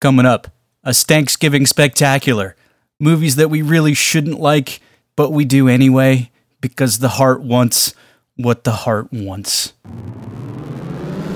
Coming up, a Thanksgiving spectacular. Movies that we really shouldn't like, but we do anyway because the heart wants what the heart wants.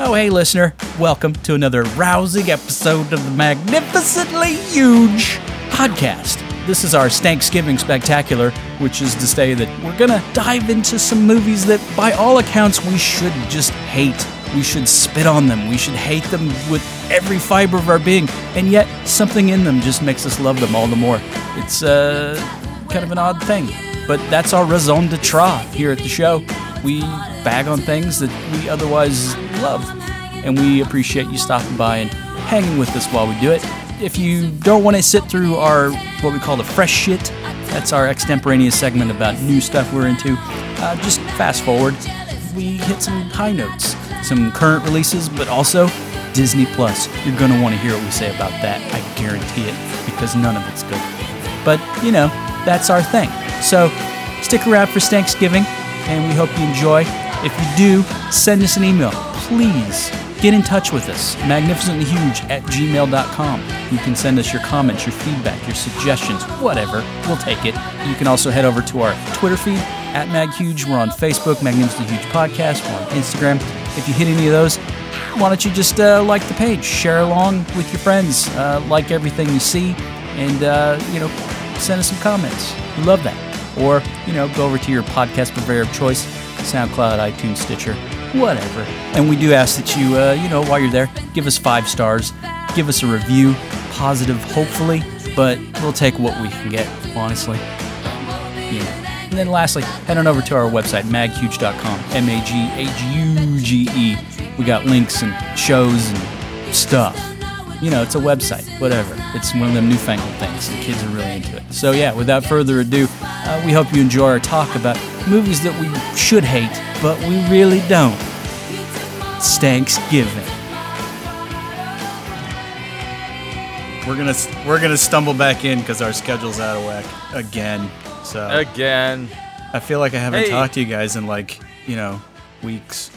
Oh, hey, listener. Welcome to another rousing episode of the Magnificently Huge podcast. This is our Thanksgiving Spectacular, which is to say that we're going to dive into some movies that, by all accounts, we should just hate. We should spit on them. We should hate them with every fiber of our being. And yet, something in them just makes us love them all the more. It's uh, kind of an odd thing. But that's our raison d'etre here at the show. We bag on things that we otherwise love. And we appreciate you stopping by and hanging with us while we do it. If you don't want to sit through our, what we call the fresh shit, that's our extemporaneous segment about new stuff we're into, uh, just fast forward. We hit some high notes, some current releases, but also Disney Plus. You're going to want to hear what we say about that. I guarantee it, because none of it's good. But, you know, that's our thing. So stick around for Thanksgiving, and we hope you enjoy. If you do, send us an email. Please get in touch with us. Magnificentlyhuge at gmail.com. You can send us your comments, your feedback, your suggestions, whatever. We'll take it. You can also head over to our Twitter feed at MagHuge. We're on Facebook, Magnificently Huge Podcast. We're on Instagram. If you hit any of those, why don't you just uh, like the page, share along with your friends, uh, like everything you see, and uh, you know, send us some comments. We love that. Or you know, go over to your podcast purveyor of choice, SoundCloud, iTunes, Stitcher, whatever. And we do ask that you, uh, you know, while you're there, give us five stars, give us a review, positive, hopefully, but we'll take what we can get, honestly. Yeah. And then lastly, head on over to our website, maghuge.com, M A G H U G E. We got links and shows and stuff. You know, it's a website, whatever. It's one of them newfangled things, and kids are really into it. So, yeah, without further ado, uh, we hope you enjoy our talk about movies that we should hate, but we really don't. It's Thanksgiving. We're gonna we're gonna stumble back in because our schedule's out of whack again. So Again. I feel like I haven't Hey. talked to you guys in like you know weeks.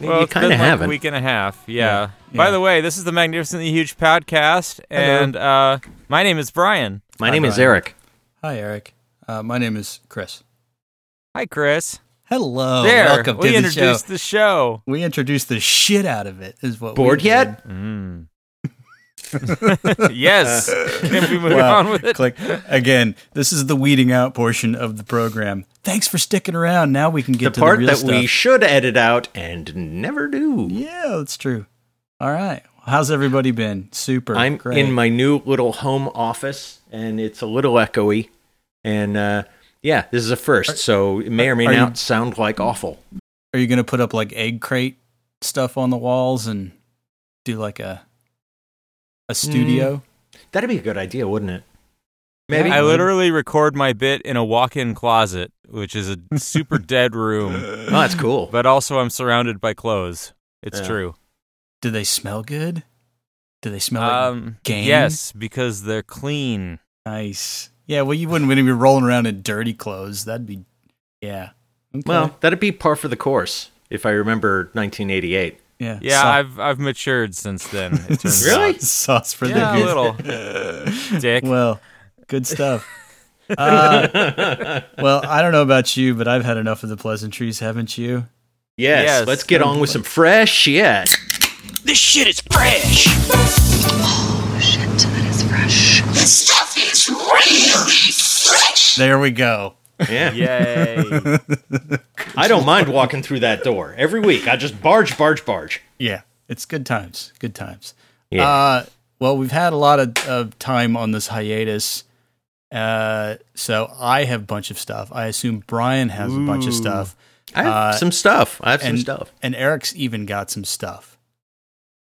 Well, you kind of like haven't. a week and a half. Yeah. Yeah, By yeah. the way, this is the Magnificently Huge podcast, and uh, my name is Brian. My Hi, name is Brian. Eric. Hi Eric, uh, my name is Chris. Hi, Chris. Hello, there, welcome we to the show. introduced the show. We introduced the shit out of it. Is what Bored we yet? did. Mm. yes. Can we move Wow. on with it? Click again. This is the weeding out portion of the program. Thanks for sticking around. Now we can The get to part the that stuff. we should edit out and never do. yeah, that's true. All right. How's everybody been? Super. I'm great. in my new little home office, and it's a little echoey. And uh, yeah, this is a first, so it may or may are you- not sound like awful. Are you gonna put up like egg crate stuff on the walls and do like a a studio? That'd be a good idea, wouldn't it? Maybe. I literally record my bit in a walk-in closet, which is a super dead room, Oh, that's cool. but also I'm surrounded by clothes. It's Yeah. true. Do they smell good? Do they smell like Um, game? yes, because they're clean. nice? Yeah. Well, you wouldn't want to be rolling around in dirty clothes. That'd be yeah. Okay. Well, that'd be par for the course if I remember 1988. yeah. Yeah, Sau- I've I've matured since then. It turns Really? out. sauce for Yeah, a the little. Dick. Well, good stuff. Uh, well, I don't know about you, but I've had enough of the pleasantries, haven't you? Yes, Yes. let's get on with some fresh shit. This shit is fresh. Oh shit, that is fresh. This stuff is really fresh. There we go. Yeah. Yay. I don't mind walking through that door every week. I just barge, barge, barge. Yeah, it's good times. Good times. Yeah. Uh, well, we've had a lot of, of time on this hiatus. Uh, so I have a bunch of stuff. I assume Brian has a bunch of stuff. I have Uh, some stuff. I have some and, stuff. and Eric's even got some stuff.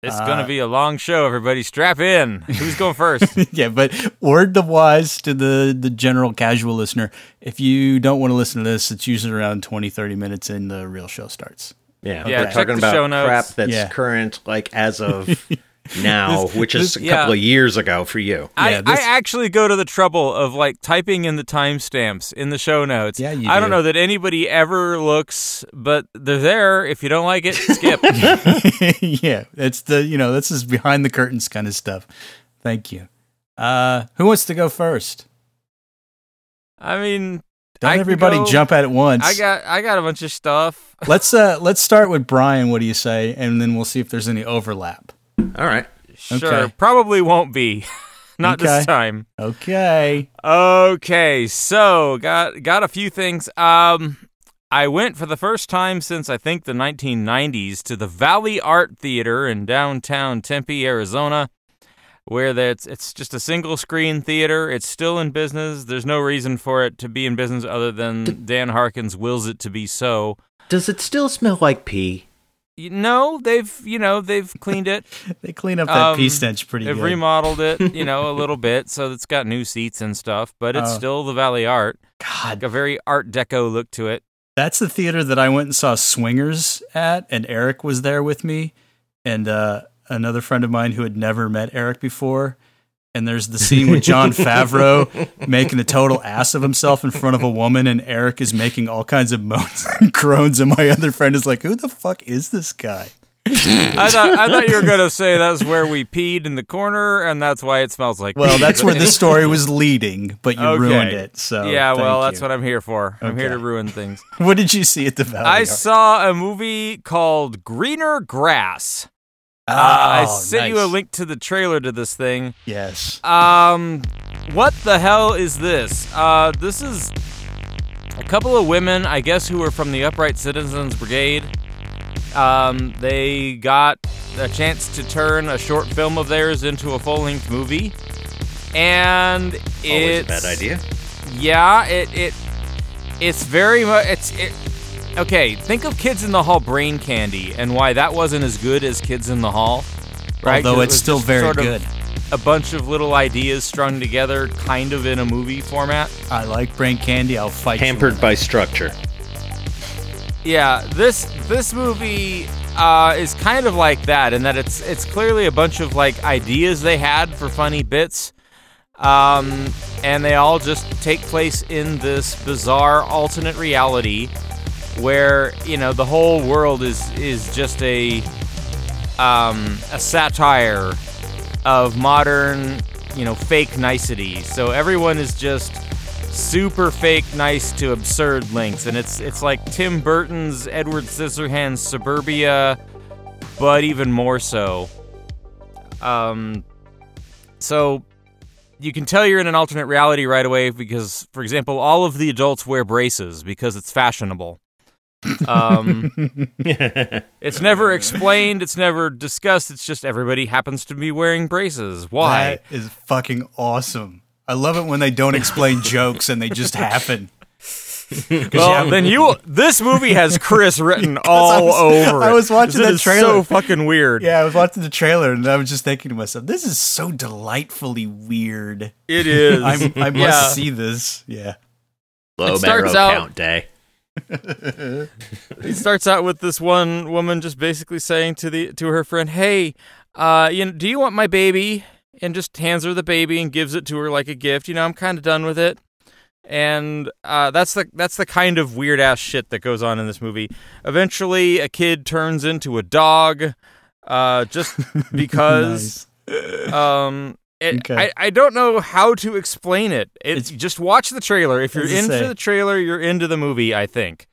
It's gonna be a long show, everybody. Strap in. Who's going first? yeah, but word the wise to the the general casual listener, if you don't want to listen to this, it's usually around 20, 30 minutes and the real show starts. Yeah, Yeah, we're talking about show notes. crap that's Yeah. current, like as of now, which is a yeah. couple of years ago for you. I, Yeah, this- I actually go to the trouble of like typing in the timestamps in the show notes. Yeah, you I don't know that anybody ever looks, but they're there. If you don't like it, skip. yeah, it's the you know this is behind the curtains kind of stuff. Thank you. Uh, who wants to go first? I mean, Don't I everybody go- jump at it once. I got I got a bunch of stuff. let's uh let's start with Brian. What do you say? And then we'll see if there's any overlap. All right. Sure, Okay. probably won't be. Not Okay. this time. Okay. Okay, so got got a few things. Um, I went for the first time since I think the 1990s to the Valley Art Theater in downtown Tempe, Arizona, where that's it's just a single screen theater. It's still in business. There's no reason for it to be in business other than Dan Harkins wills it to be so. Does it still smell like pee? No, they've you know they've cleaned it. They clean up that Um, stench pretty They've good. remodeled it, you know, a little bit, so it's got new seats and stuff. But it's Oh. still the Valley Art, God, a very Art Deco look to it. that's the theater that I went and saw Swingers at, and Eric was there with me, and uh, another friend of mine who had never met Eric before. And there's the scene with Jon Favreau making a total ass of himself in front of a woman, and Eric is making all kinds of moans and groans, and my other friend is like, "Who the fuck is this guy?" I thought I thought you were gonna say that's where we peed in the corner, and that's why it smells like. Well, pee. that's where this story was leading, but you Okay. ruined it. So yeah, well, thank that's you. what I'm here for. I'm here to ruin things. What did you see at the Valley? I Art? saw a movie called Greener Grass. Oh, I sent you a link to the trailer to this thing. Yes. Um, what the hell is this? Uh, this is a couple of women, I guess, who were from the Upright Citizens Brigade. Um, they got a chance to turn a short film of theirs into a full-length movie, and Always it's a bad idea. yeah, it it it's very much it's it. Okay, think of Kids in the Hall brain candy and why that wasn't as good as Kids in the Hall. Right? 'Cause Although it's was still very sort of good. A bunch of little ideas strung together, kind of in a movie format. I like brain candy. I'll fight. you Hampered on by structure. Yeah, this this movie uh, is kind of like that in that it's it's clearly a bunch of like ideas they had for funny bits, um, and they all just take place in this bizarre alternate reality where you know the whole world is is just a um, a satire of modern you know fake nicety. So everyone is just super fake nice to absurd lengths. And it's it's like Tim Burton's Edward Scissorhands Suburbia but even more so. Um so you can tell you're in an alternate reality right away because for example all of the adults wear braces because it's fashionable um it's never explained it's never discussed it's just everybody happens to be wearing braces why That is fucking awesome. I love it when they don't explain jokes and they just happen. Well, then you. This movie has Chris written all I was- over it. I was watching This that is trailer. So fucking weird. Yeah, I was watching the trailer and I was just thinking to myself, "This is so delightfully weird." It is. I'm, I must Yeah. see this. Yeah. Low It starts out- count day. It starts out with this one woman just basically saying to the to her friend, "Hey, uh, you know, do you want my baby?" And just hands her the baby and gives it to her like a gift. You know, I'm kind of done with it. And uh, that's the that's the kind of weird ass shit that goes on in this movie. Eventually, a kid turns into a dog, uh, just because. Um, it, Okay. I, I don't know how to explain it. it It's- just watch the trailer. If you're into say. the trailer, you're into the movie. I think.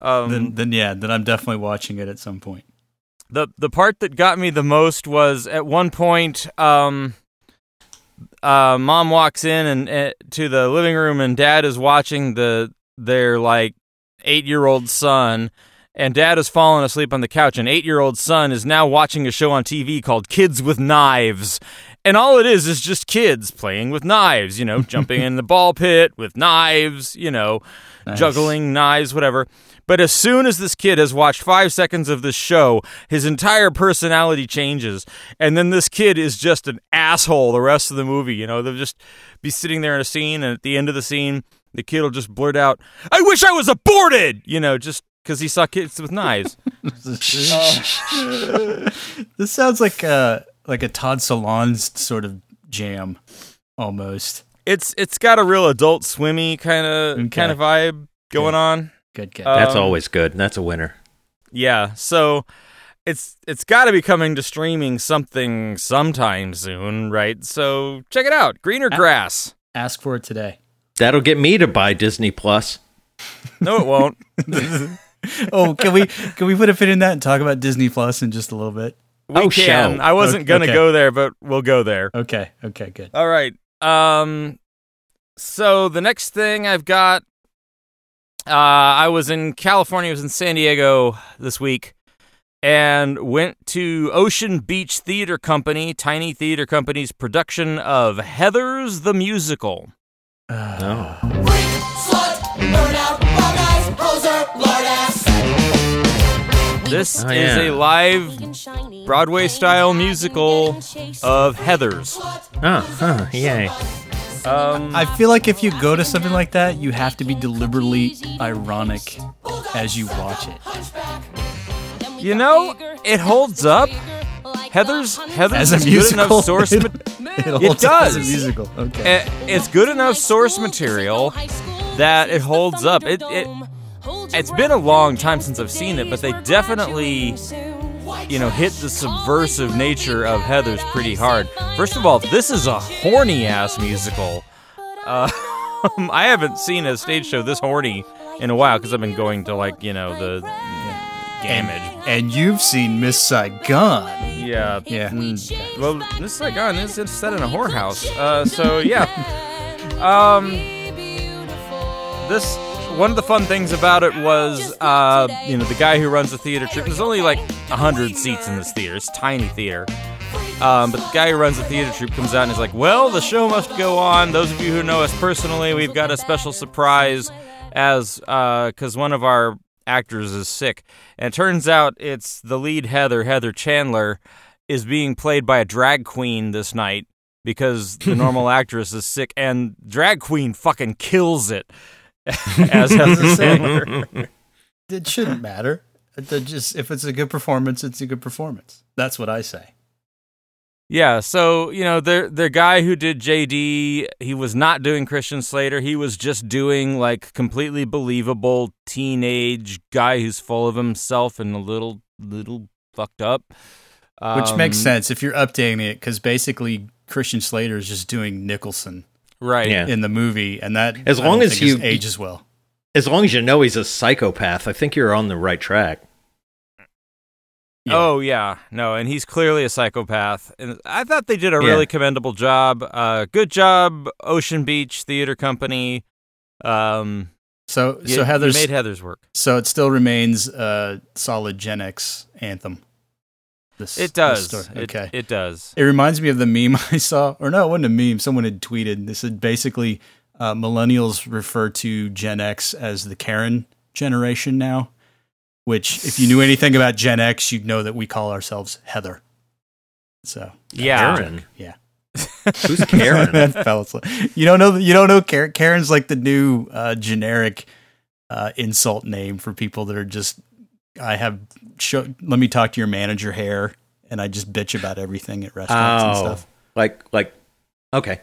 Um, then, then yeah, then I'm definitely watching it at some point. the the part that got me the most was at one point. Um, uh, mom walks in and uh, to the living room, and dad is watching the their like eight year old son. And dad has fallen asleep on the couch, and eight year old son is now watching a show on TV called Kids with Knives. And all it is is just kids playing with knives, you know, jumping in the ball pit with knives, you know, Nice. juggling knives, whatever. But as soon as this kid has watched five seconds of this show, his entire personality changes. And then this kid is just an asshole the rest of the movie. You know, they'll just be sitting there in a scene, and at the end of the scene, the kid will just blurt out, I wish I was aborted! You know, just because he saw kids with knives. This sounds like uh like a Todd Solondz sort of jam, almost. it's it's got a real adult swimmy kind of Okay. kind of vibe going Good. on. Good, good. Uh, That's Um, always good. That's a winner. Yeah, so it's it's got to be coming to streaming something sometime soon, right? So check it out, Greener Grass. Ask for it today. That'll get me to buy Disney Plus. No, it won't. Oh, can we can we put a pin in that and talk about Disney Plus in just a little bit? We Oh, can. show. I wasn't Okay. gonna go there, but we'll go there. Okay, okay, good. All right. Um. So the next thing I've got, uh, I was in California. I was in San Diego this week, and went to Ocean Beach Theater Company, Tiny Theater Company's production of Heathers the Musical. Oh. This Oh, is yeah. a live Broadway style musical of Heathers. Oh, huh, yay. Um, I feel like if you go to something like that, you have to be deliberately ironic as you watch it. you know, it holds up. Heathers Heathers As a is good musical, enough source. it, ma- it, It holds as a does. musical. Okay. Eh, it's good enough source material that it holds up. It, it it's been a long time since I've seen it, but they definitely you know hit the subversive nature of Heathers pretty hard. First of all, this is a horny ass musical. Uh, I haven't seen a stage show this horny in a while because I've been going to like you know the damage. And you've seen Miss Saigon. Yeah, Yeah. Mm, well, Miss Saigon is set in a whorehouse. Uh, so yeah. Um, this one of the fun things about it was, uh, you know, the guy who runs the theater troupe. There's only like hundred seats in this theater. It's a tiny theater. Um, but the guy who runs the theater troupe comes out and is like, "Well, the show must go on. Those of you who know us personally, we've got a special surprise, as because one of our actors is sick, and it turns out it's the lead Heather, Heather Chandler, is being played by a drag queen this night because the normal actress is sick, and drag queen fucking kills it as Heather Chandler. It shouldn't matter. It- it just if it's a good performance, it's a good performance. That's what I say. Yeah, so you know the the guy who did JD, he was not doing Christian Slater. He was just doing like completely believable teenage guy who's full of himself and a little little fucked up. Which makes Um, sense if you're updating it, because basically Christian Slater is just doing Nicholson right? Yeah. in the movie, and that As long as think you- ages well. As long as you know he's a psychopath, I think you're on the right track. Yeah. Oh yeah, no, and he's clearly a psychopath. And I thought they did a Yeah. really commendable job. Uh, good job, Ocean Beach Theater Company. Um, So you, so you Heather's made Heather's work. so it still remains a solid Gen X anthem. This It this does. story. It, Okay. it does. It reminds me of the meme I saw, or no, it wasn't a meme. Someone had tweeted. This said basically uh, millennials refer to Gen X as the Karen generation now. Which, if you knew anything about Gen X, you'd know that we call ourselves Heather. So Yeah. Karen. yeah, Who's Karen? that fell asleep. You don't know. You don't know. Karen, Karen's like the new uh, generic uh, insult name for people that are just. I have. Show, let me talk to your manager hair, and I just bitch about everything at restaurants and oh, stuff. like like okay.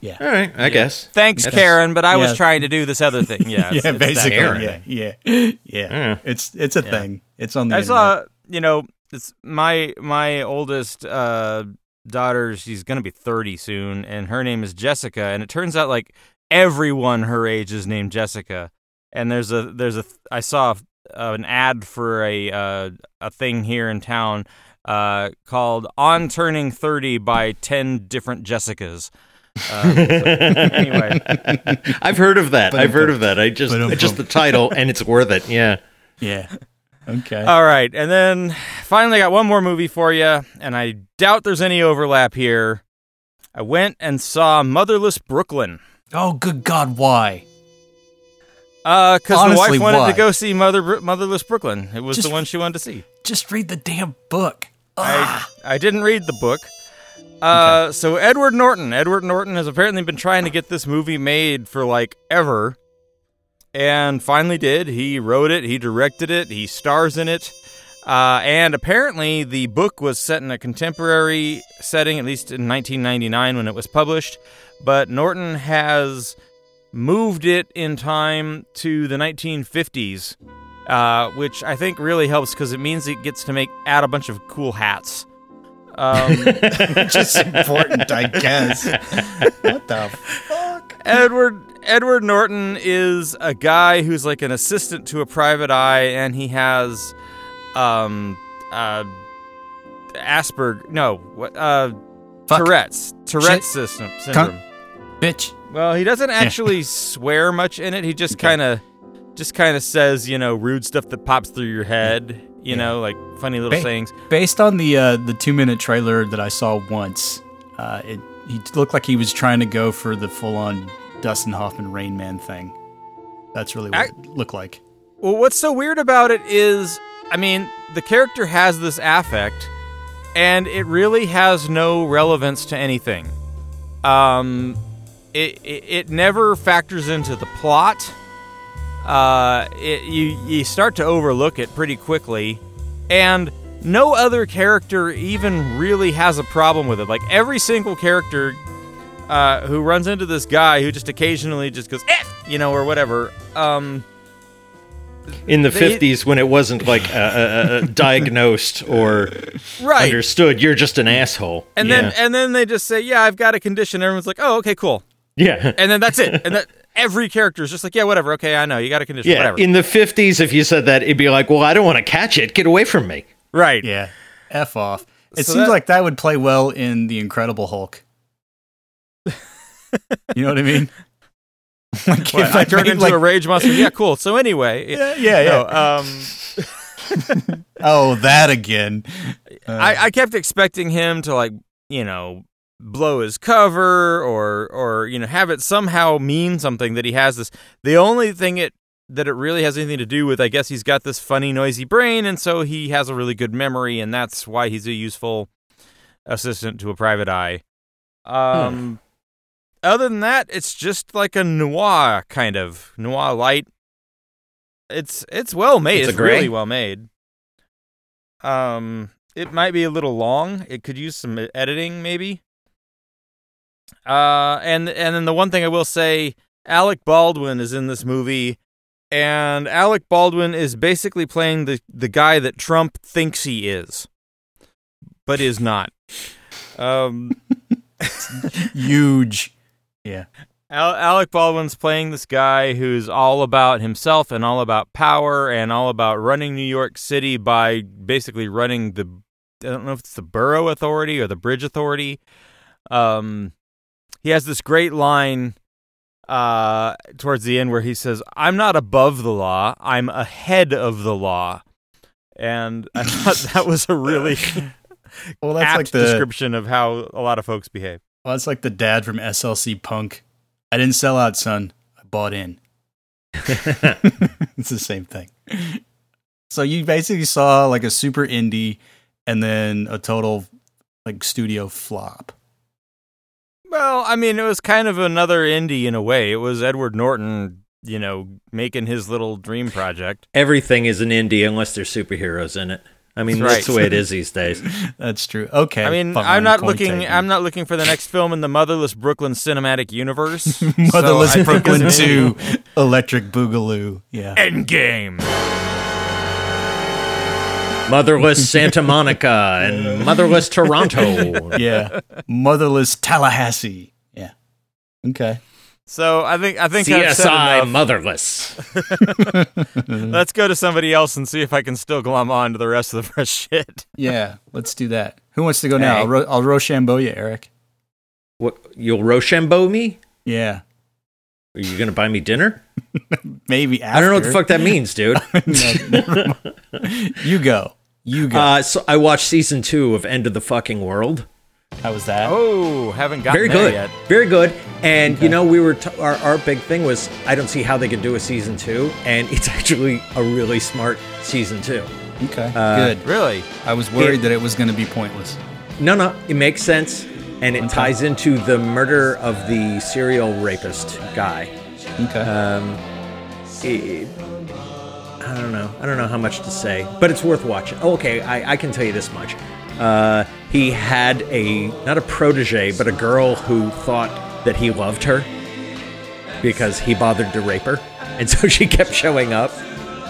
Yeah. All right, I guess. Thanks, That's- Karen, but I was trying to do this other thing. Yeah, it's- yeah, it's that basically, Karen. yeah, yeah, yeah. Yeah. It's it's a Yeah. thing. It's on the. I internet. saw, you know, it's my my oldest uh, daughter. She's gonna be thirty soon, and her name is Jessica. And it turns out like everyone her age is named Jessica. And there's a there's a I saw uh, an ad for a uh, a thing here in town uh, called "On Turning 30" by ten different Jessicas. Uh, anyway, I've heard of that. I've heard um, of that. I just um, just the title and it's worth it. Yeah. Yeah. Okay. All right, and then finally, I got one more movie for you, and I doubt there's any overlap here. I went and saw Motherless Brooklyn. oh, good God! Why? Uh, because the wife wanted why? to go see Mother Motherless Brooklyn. It was Just- the one she wanted to see. Just read the damn book. I, I didn't read the book. Uh, so Edward Norton. Edward Norton has apparently been trying to get this movie made for like ever, and finally did. He wrote it. He directed it. He stars in it. Uh, and apparently, the book was set in a contemporary setting, at least in 1999 when it was published. But Norton has moved it in time to the 1950s, uh, which I think really helps because it means it gets to make add a bunch of cool hats. Um, Which is important, I guess. what the fuck? Edward Edward Norton is a guy who's like an assistant to a private eye, and he has um uh Asperger no what uh Fuck. Tourette's Tourette's Shit. system syndrome. Bitch. Well, he doesn't actually swear much in it. He just kind of just kind of says you know rude stuff that pops through your head. You know, like funny little Ba- sayings. Based on the uh, the two minute trailer that I saw once, uh, it he looked like he was trying to go for the full on Dustin Hoffman Rain Man thing. That's really what I- it looked like. Well, what's so weird about it is, I mean, the character has this affect, and it really has no relevance to anything. Um, it it, it never factors into the plot. Uh, it, you you start to overlook it pretty quickly, and no other character even really has a problem with it. Like every single character uh, who runs into this guy who just occasionally just goes, eh, you know, or whatever. Um, In the They- 50s, when it wasn't like uh, uh, uh, diagnosed or right. understood, you're just an asshole. And yeah. then and then they just say, "Yeah, I've got a condition." Everyone's like, "Oh, okay, cool." Yeah. And then that's it. And that every character is just like, "Yeah, whatever. Okay, I know you got a condition. Yeah, whatever." in the 50s, if you said that, it'd be like, well, I don't want to catch it. Get away from me. right. Yeah, f off. It So seems that- like that would play well in the Incredible Hulk. you know what I mean? like What, if I turned made, into like- a rage monster. Yeah, cool. So anyway, Yeah, yeah, yeah. no, um, Oh, that again. I, I kept expecting him to like, you know, blow his cover or or you know have it somehow mean something that he has this. The only thing it that it really has anything to do with, I guess, he's got this funny, noisy brain, and so he has a really good memory, and that's why he's a useful assistant to a private eye. Um, other than that, it's just like a noir kind of noir light. It's it's well made. It's It's, really well made. Um, it might be a little long. It could use some editing, maybe. Uh, and and then the one thing I will say, Alec Baldwin is in this movie, and Alec Baldwin is basically playing the the guy that Trump thinks he is, but is not. Um. Huge. Yeah. Al- Alec Baldwin's playing this guy who's all about himself and all about power and all about running New York City by basically running the I don't know if it's the borough authority or the bridge authority. Um, he has this great line uh, towards the end where he says, "I'm not above the law; I'm ahead of the law," and I thought that was a really Well, that's apt like the description of how a lot of folks behave. well, that's like the dad from SLC Punk. I didn't sell out, son. I bought in. it's the same thing. So you basically saw like a super indie and then a total like studio flop. Well, I mean, it was kind of another indie in a way. It was Edward Norton, you know, making his little dream project. Everything is an indie unless there's superheroes in it. I mean, That's that's the way it is these days. That's true. Okay. I mean, fine, I'm not looking. taken. I'm not looking for the next film in the Motherless Brooklyn cinematic universe. Motherless So Brooklyn 2. Electric Boogaloo. Yeah. Endgame. Motherless Santa Monica and Motherless Toronto. Yeah. Motherless Tallahassee. Yeah. Okay. So I think I think I've said CSI. Motherless. Let's go to somebody else and see if I can still glom on to the rest of the fresh shit. Yeah. Let's do that. Who wants to go now? Hey. I'll, ro- I'll Rochambeau you, Eric. What? You'll Rochambeau me? Yeah. Are you gonna buy me dinner? Maybe after. I don't know what the fuck that means, dude. You go. You go. Uh, so I watched season two of End of the Fucking World, How was that? Oh, haven't gotten Very there good, yet. very good. And you know, we were t- our our big thing was I don't see how they could do a season two, and it's actually a really smart season two. Okay, Uh, good. Really? I was worried it- that it was going to be pointless. No, no, it makes sense, and it ties into the murder of the serial rapist guy. Okay. Um, it- I don't know. I don't know how much to say, but it's worth watching. Oh, okay, I, I can tell you this much. Uh, he had a not a protege, but a girl who thought that he loved her because he bothered to rape her, and so she kept showing up.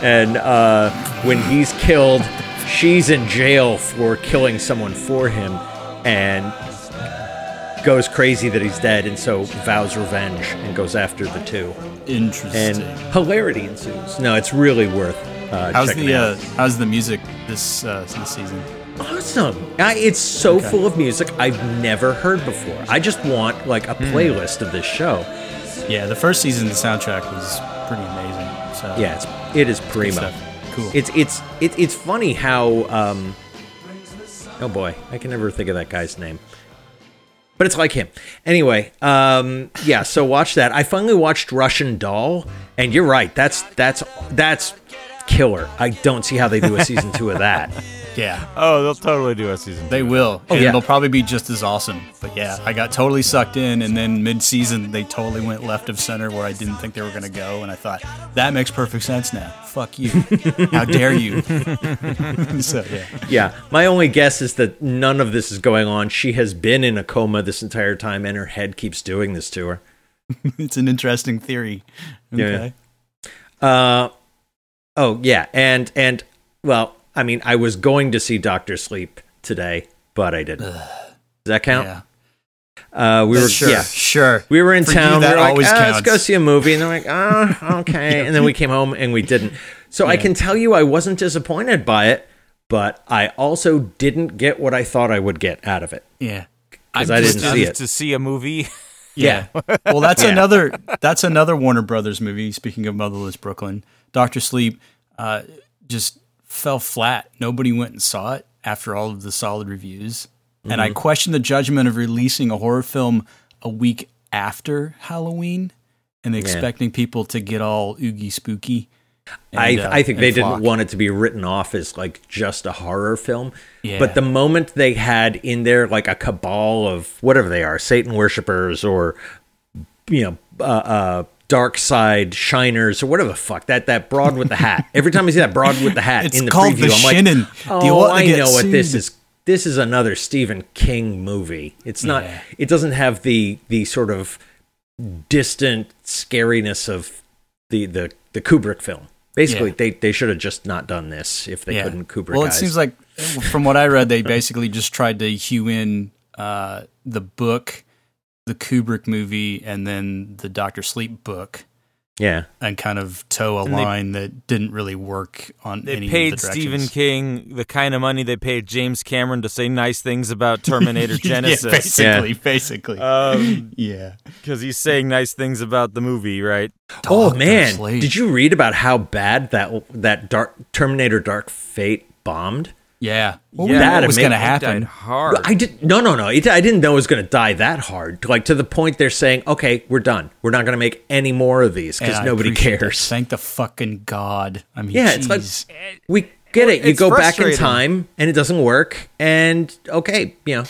And uh, when he's killed, she's in jail for killing someone for him, and goes crazy that he's dead, and so vows revenge and goes after the two Interesting. and hilarity ensues. No, it's really worth uh, how's checking the uh, out. how's the music this uh, this season? awesome! I, it's so full of music I've never heard before. I just want like a playlist of this show. Yeah, the first season the soundtrack was pretty amazing. So Yeah, it's, it is primo. Cool. It's it's it, it's funny how um, oh boy, I can never think of that guy's name. But it's like him. Anyway, um, yeah. So watch that. I finally watched Russian Doll, and you're right. That's that's that's killer. I don't see how they do a season two of that. yeah. Oh, they'll totally do a season. They will. and Oh, yeah. it'll probably be just as awesome. But yeah, I got totally sucked in, and then mid season, they totally went left of center where I didn't think they were going to go. And I thought, that makes perfect sense now. Fuck you. How dare you? so, yeah. Yeah, my only guess is that none of this is going on. She has been in a coma this entire time, and her head keeps doing this to her. It's an interesting theory. Yeah. Uh, oh yeah, and and well, I mean, I was going to see Doctor Sleep today, but I didn't. Does that count? Yeah. Uh, we were sure. yeah. Sure. We were in For you, town. that we were like, always "Ah, let's go see a movie. And they're like, oh, okay. And then we came home and we didn't. So I can tell you I wasn't disappointed by it, but I also didn't get what I thought I would get out of it. Yeah. 'Cause I'm I didn't see it. to see a movie. Yeah. well, that's Yeah. another that's another Warner Brothers movie. Speaking of Motherless Brooklyn, Doctor Sleep uh, just fell flat. Nobody went and saw it after all of the solid reviews, and Mm-hmm. I question the judgment of releasing a horror film a week after Halloween and expecting people to get all oogie spooky. I, uh, I think they flock. didn't want it to be written off as like just a horror film. Yeah. But the moment they had in there like a cabal of whatever they are, Satan worshippers or you know, uh, uh, dark side shiners or whatever the fuck that that broad with the hat. Every time I see that broad with the hat It's in the called preview, The I'm like, Shinnin'. Oh, I know what this is. This is another Stephen King movie. It's not. Yeah. It doesn't have the the sort of distant scariness of the the the Kubrick film. Basically, Yeah. they they should have just not done this if they couldn't Kubrick. Well, it seems like from what I read, they basically just tried to hew in uh, the book, the Kubrick movie, and then the Doctor Sleep book, yeah, and kind of toe a And they- line that didn't really work on They any paid of the Stephen. King the kind of money they paid James Cameron to say nice things about Terminator Genisys. yeah, basically, basically. Um, yeah. because he's saying nice things about the movie, right? Oh Dr. man, Slade. did you read about how bad that that Dark Terminator Dark Fate bombed? Yeah. Well, Yeah, that was going to happen. died hard. I did no no no. It, I didn't know it was going to die that hard. Like to the point they're saying, okay, we're done. We're not going to make any more of these because nobody appreciate that. cares. Thank the fucking God. I mean, Yeah, it's like we get it. You It's go back in time and it doesn't work, and okay, you know,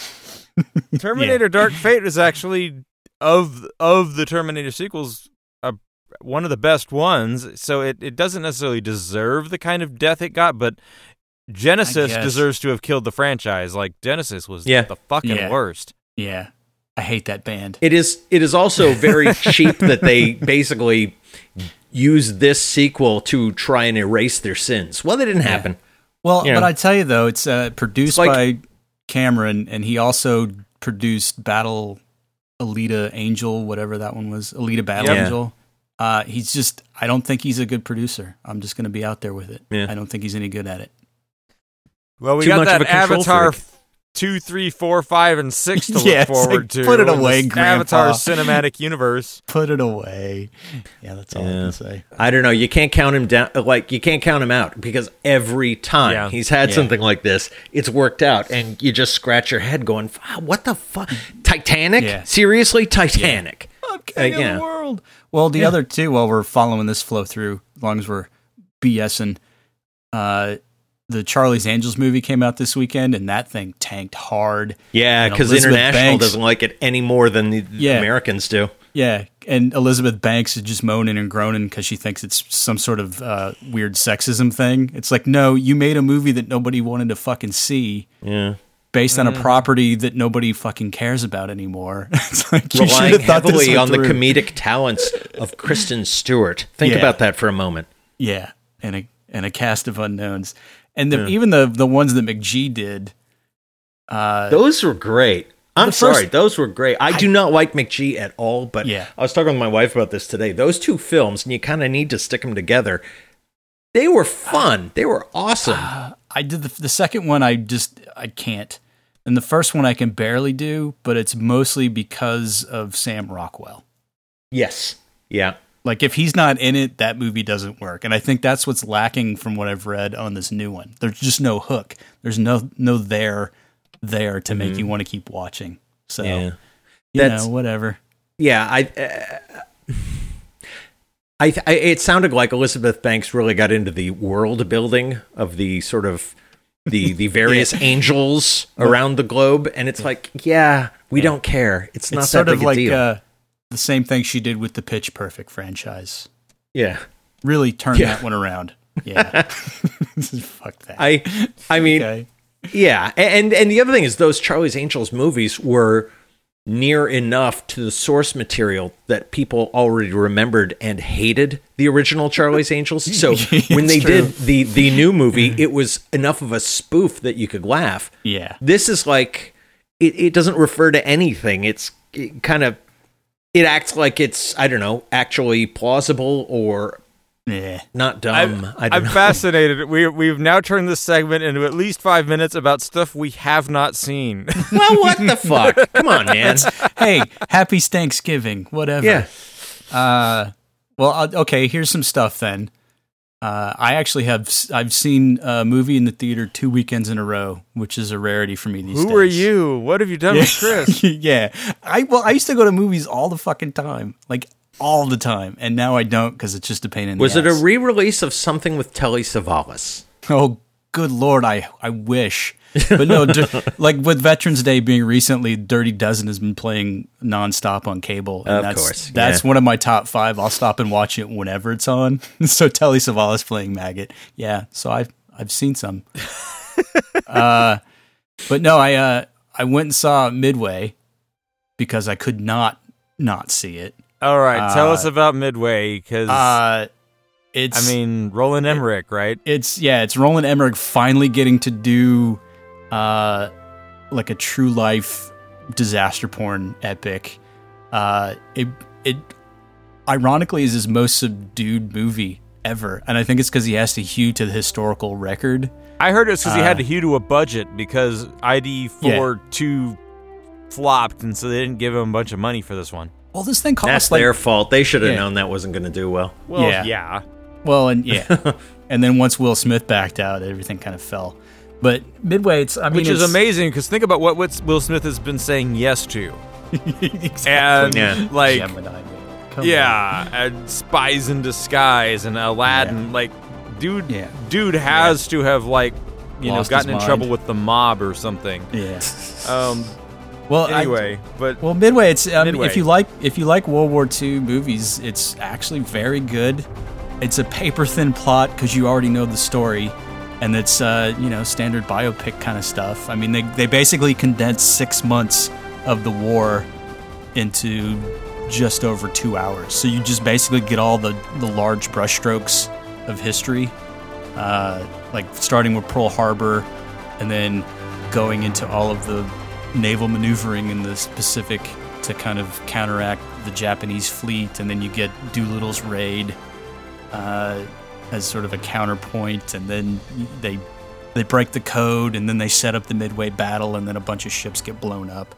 Terminator Dark Fate is actually of of the Terminator sequels uh, one of the best ones. So it, it doesn't necessarily deserve the kind of death it got, but Genisys deserves to have killed the franchise. Like Genisys was Yeah. the fucking Yeah. worst. yeah. I hate that band. it is. It is also very cheap that they basically use this sequel to try and erase their sins. Well, they didn't happen. Well, You but know. I tell you though, it's uh, produced It's like- by Cameron, and he also produced Battle Alita Angel, whatever that one was, Alita Battle Yeah. Angel. Uh, he's just, I don't think he's a good producer. I'm just going to be out there with it. Yeah. I don't think he's any good at it. Well, we Too got much of that a control Avatar. freak. two, three, four, five, and six to look Yeah, it's forward like, to. put it away, this Grandpa. Avatar cinematic universe. Put it away. Yeah, that's all I Yeah. can say. I don't know. You can't count him down. Like you can't count him out because every time Yeah. he's had Yeah. something like this, it's worked out, and you just scratch your head, going, "What the fuck? Titanic? Yeah. Seriously, Titanic? I'm king Uh, of the world. Well, the other two, while we're following this flow through, as long as we're BSing, uh, the Charlie's Angels movie came out this weekend, and that thing tanked hard. Yeah, because international Banks- doesn't like it any more than the Yeah. Americans do. Yeah, and Elizabeth Banks is just moaning and groaning because she thinks it's some sort of uh, weird sexism thing. It's like, no, you made a movie that nobody wanted to fucking see. Yeah. Based on Mm. a property that nobody fucking cares about anymore. it's like you should Relying have thought heavily one on the comedic talents of Kristen Stewart. Think Yeah. about that for a moment. Yeah, and a and a cast of unknowns, and the, even the the ones that McG did. Uh, Those were great. I'm first- sorry, those were great. I, do not like McG at all, but Yeah. I was talking with my wife about this today. Those two films, and you kind of need to stick them together. They were fun. They were awesome. I did the the second one. I just I can't, and the first one I can barely do, but it's mostly because of Sam Rockwell. yes. Yeah. Like if he's not in it, that movie doesn't work, and I think that's what's lacking from what I've read on this new one. There's just no hook. There's no no there there to make you want to keep watching. So Mm-hmm. Yeah. you That's- know whatever. Yeah. I. Uh, I, I. It sounded like Elizabeth Banks really got into the world building of the sort of the the various angels around the globe, and it's like, yeah, we don't care. It's not it's that sort big of a like uh, the same thing she did with the Pitch Perfect franchise. yeah. Really turn Yeah. that one around. Yeah, fuck that. I. I mean. okay. Yeah, and and the other thing is those Charlie's Angels movies were near enough to the source material that people already remembered and hated the original Charlie's Angels. So when they true. did the the new movie, it was enough of a spoof that you could laugh. Yeah. This is like it, it doesn't refer to anything. It's it kind of it acts like it's I don't know actually plausible or Yeah. not dumb. I I'm don't know. fascinated. We we've now turned this segment into at least five minutes about stuff we have not seen. well, what the fuck? Come on, man. hey, happy Thanksgiving, whatever. Yeah. Uh, well, uh, okay. Here's some stuff then. Uh, I actually have I've seen a movie in the theater two weekends in a row, which is a rarity for me these days. Who are you? What have you done with Chris? yeah, I well, I used to go to movies all the fucking time, like all the time, and now I don't because it's just a pain in the Was it a re-release of something with Telly Savalas? Oh, good lord! I I wish, but no. d- like with Veterans Day being recently, Dirty Dozen has been playing nonstop on cable. And Of that's, course, that's yeah. one of my top five. I'll stop and watch it whenever it's on. so Telly Savalas playing Maggot, yeah. So I've I've seen some. uh, but no, I uh I went and saw Midway because I could not not see it. All right, tell Uh, us about Midway because Uh, it's I mean Roland Emmerich, right? it's yeah, it's Roland Emmerich finally getting to do uh like a true life disaster porn epic. Uh it it ironically is his most subdued movie ever. And I think it's because he has to hew to the historical record. I heard it's because he had Uh, to hew to a budget because ID four two flopped, and so they didn't give him a bunch of money for this one. Well, this thing costs That's like their fault. They should have Yeah. known that wasn't going to do well. Well, Yeah. yeah. Well, and yeah, and then once Will Smith backed out, everything kind of fell. But Midway, it's I mean, Which is it's- amazing because think about what what Will Smith has been saying yes to, exactly. and Yeah. like Gemini, man. Come yeah, and Spies in Disguise and Aladdin. Like, dude, Yeah. dude has to have like you Lost know gotten in mind. trouble with the mob or something. yeah. Um. Well, I- Anyway, but Well, Midway, it's um, Midway. if you like if you like World War II movies, it's actually very good. It's a paper thin plot because you already know the story, and it's uh, you know standard biopic kind of stuff. I mean, they they basically condense six months of the war into just over two hours. So you just basically get all the the large brushstrokes of history, uh, like starting with Pearl Harbor, and then going into all of the naval maneuvering in the Pacific to kind of counteract the Japanese fleet, and then you get Doolittle's raid uh, as sort of a counterpoint, and then they they break the code, and then they set up the midway battle, and then a bunch of ships get blown up.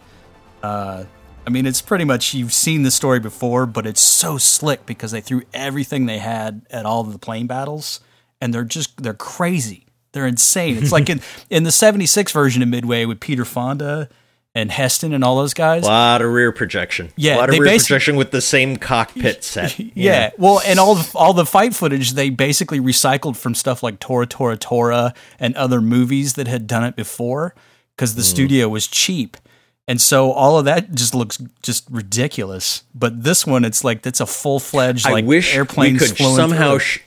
Uh, I mean, it's pretty much you've seen the story before, but it's so slick because they threw everything they had at all of the plane battles, and they're just they're crazy. They're insane. It's like in in the '76 version of Midway with Peter Fonda and Heston and all those guys. A lot of rear projection. Yeah, a lot of rear projection with the same cockpit set. Yeah. Well, and all the all the fight footage they basically recycled from stuff like Tora Tora Tora and other movies that had done it before because the mm. studio was cheap. And so all of that just looks just ridiculous. But this one, it's like it's a full fledged like I wish airplanes we could somehow. Sh-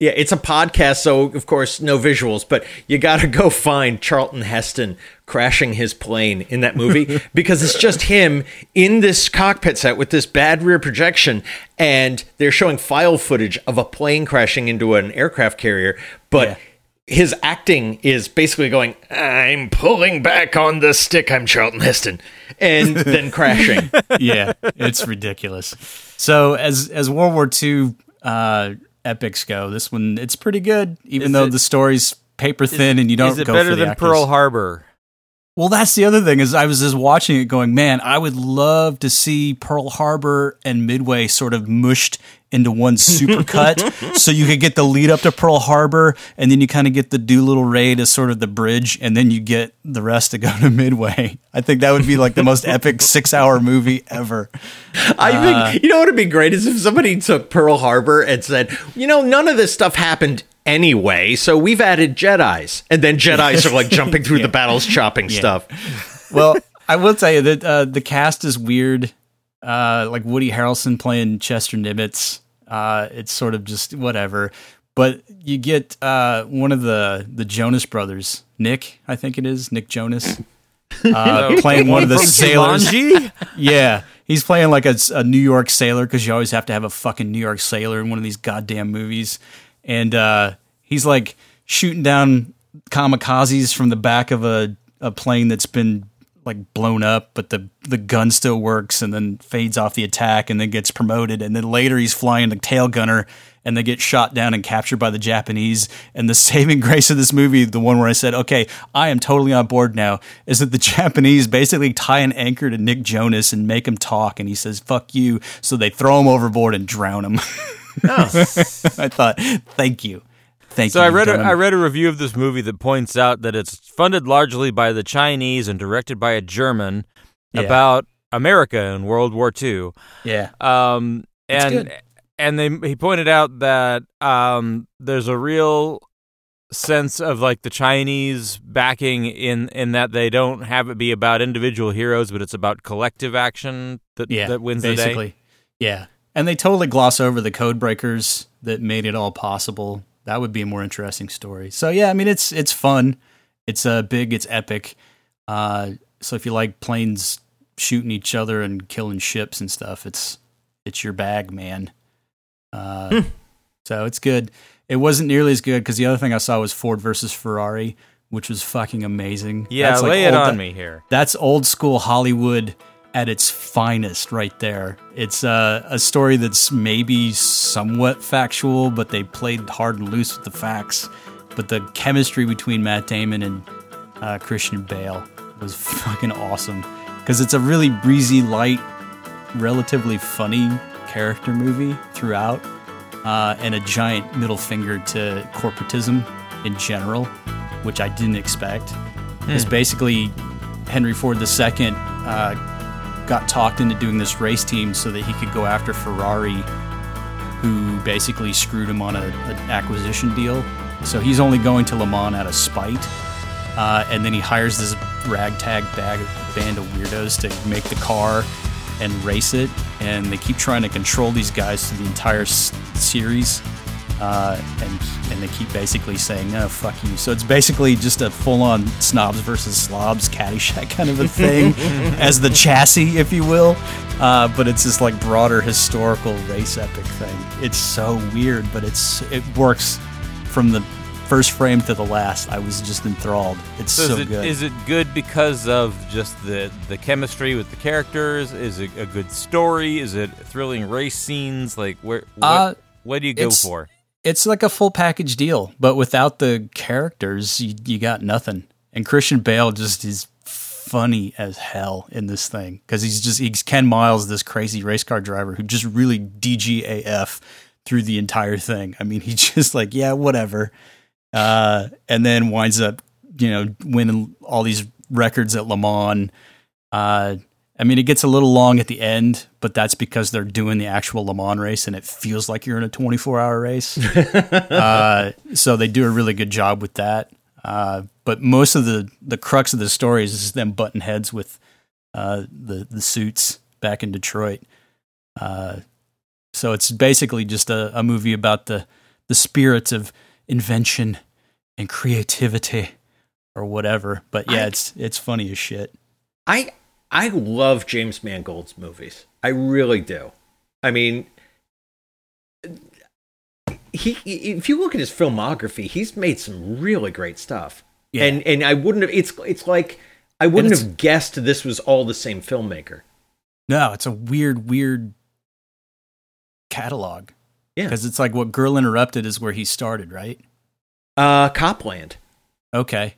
yeah, it's a podcast, so of course no visuals, but you got to go find Charlton Heston crashing his plane in that movie because it's just him in this cockpit set with this bad rear projection, and they're showing file footage of a plane crashing into an aircraft carrier, but. Yeah. His acting is basically going, I'm pulling back on the stick, I'm Charlton Heston, and then crashing. yeah, it's ridiculous. So as as World War II uh, epics go, this one it's pretty good, even Is though it- the story's paper thin and you don't Is it go better than actors. Pearl Harbor? Well, that's the other thing is I was just watching it going, man, I would love to see Pearl Harbor and Midway sort of mushed into one super cut so you could get the lead up to Pearl Harbor and then you kind of get the Doolittle raid as sort of the bridge and then you get the rest to go to Midway. I think that would be like the most epic six hour movie ever. I think uh, you know what would be great is if somebody took Pearl Harbor and said, you know, none of this stuff happened anyway, so we've added Jedi's, and then Jedi's are like jumping through the battles, chopping stuff. well, I will tell you that uh, the cast is weird. Uh, like Woody Harrelson playing Chester Nimitz. Uh, it's sort of just whatever. But you get uh, one of the the Jonas brothers, Nick, I think it is Nick Jonas, uh, playing one of the sailors. Yeah, he's playing like a, a New York sailor because you always have to have a fucking New York sailor in one of these goddamn movies. And uh, he's like shooting down kamikazes from the back of a, a plane that's been like blown up, but the the gun still works, and then fades off the attack, and then gets promoted, and then later he's flying the tail gunner, and they get shot down and captured by the Japanese. And the saving grace of this movie, the one where I said, "Okay, I am totally on board now," is that the Japanese basically tie an anchor to Nick Jonas and make him talk, and he says "fuck you," so they throw him overboard and drown him. I thought, thank you, thank you. So you. I read a. I read a review of this movie that points out that it's funded largely by the Chinese and directed by a German Yeah. about America in World War II. yeah, Um, and good. and they he pointed out that um, there's a real sense of like the Chinese backing in in that they don't have it be about individual heroes, but it's about collective action that yeah, that wins the day. basically. Yeah, and they totally gloss over the code breakers that made it all possible. That would be a more interesting story. So yeah, I mean it's it's fun. It's uh, big. It's epic. Uh, so if you like planes shooting each other and killing ships and stuff, it's it's your bag, man. Uh, So it's good. It wasn't nearly as good because the other thing I saw was Ford versus Ferrari, which was fucking amazing. Yeah, That's like lay it on me here. that's old school Hollywood at its finest, right there. It's uh, a story that's maybe somewhat factual, but they played hard and loose with the facts. But the chemistry between Matt Damon and uh, Christian Bale was fucking awesome because it's a really breezy, light, relatively funny character movie throughout, uh, and a giant middle finger to corporatism in general, which I didn't expect. It's basically, Henry Ford II uh, got talked into doing this race team so that he could go after Ferrari, who basically screwed him on a, an acquisition deal. So he's only going to Le Mans out of spite. Uh, and then he hires this ragtag bag, band of weirdos to make the car and race it. And they keep trying to control these guys through the entire s- series. Uh, and and they keep basically saying no, fuck you. So it's basically just a full-on snobs versus slobs Caddyshack kind of a thing, as the chassis, if you will. Uh, but it's this like broader historical race epic thing. It's so weird, but it's it works from the first frame to the last. I was just enthralled. It's So, so, is, it, good. is it good because of just the the chemistry with the characters? Is it a good story? Is it thrilling race scenes? Like where what, Uh, what do you go for? It's like a full package deal, but without the characters, you, you got nothing. And Christian Bale just is funny as hell in this thing because he's just he's Ken Miles, this crazy race car driver who just really DGAF through the entire thing. I mean, he's just like, yeah, whatever, uh, and then winds up, you know, winning all these records at Le Mans. Uh, I mean, it gets a little long at the end, but that's because they're doing the actual Le Mans race and it feels like you're in a 24 hour race. uh, so they do a really good job with that. Uh, but most of the, the crux of the story is just them button heads with uh, the, the suits back in Detroit. Uh, so it's basically just a, a movie about the, the spirit of invention and creativity or whatever. But yeah, I- it's it's funny as shit. I I love James Mangold's movies. I really do. I mean, he if you look at his filmography, he's made some really great stuff. Yeah. And and I wouldn't have. It's it's like I wouldn't have guessed this was all the same filmmaker. No, it's a weird, weird catalog. Yeah. Because it's like what Girl Interrupted is where he started, right? Uh, Cop Land. Okay.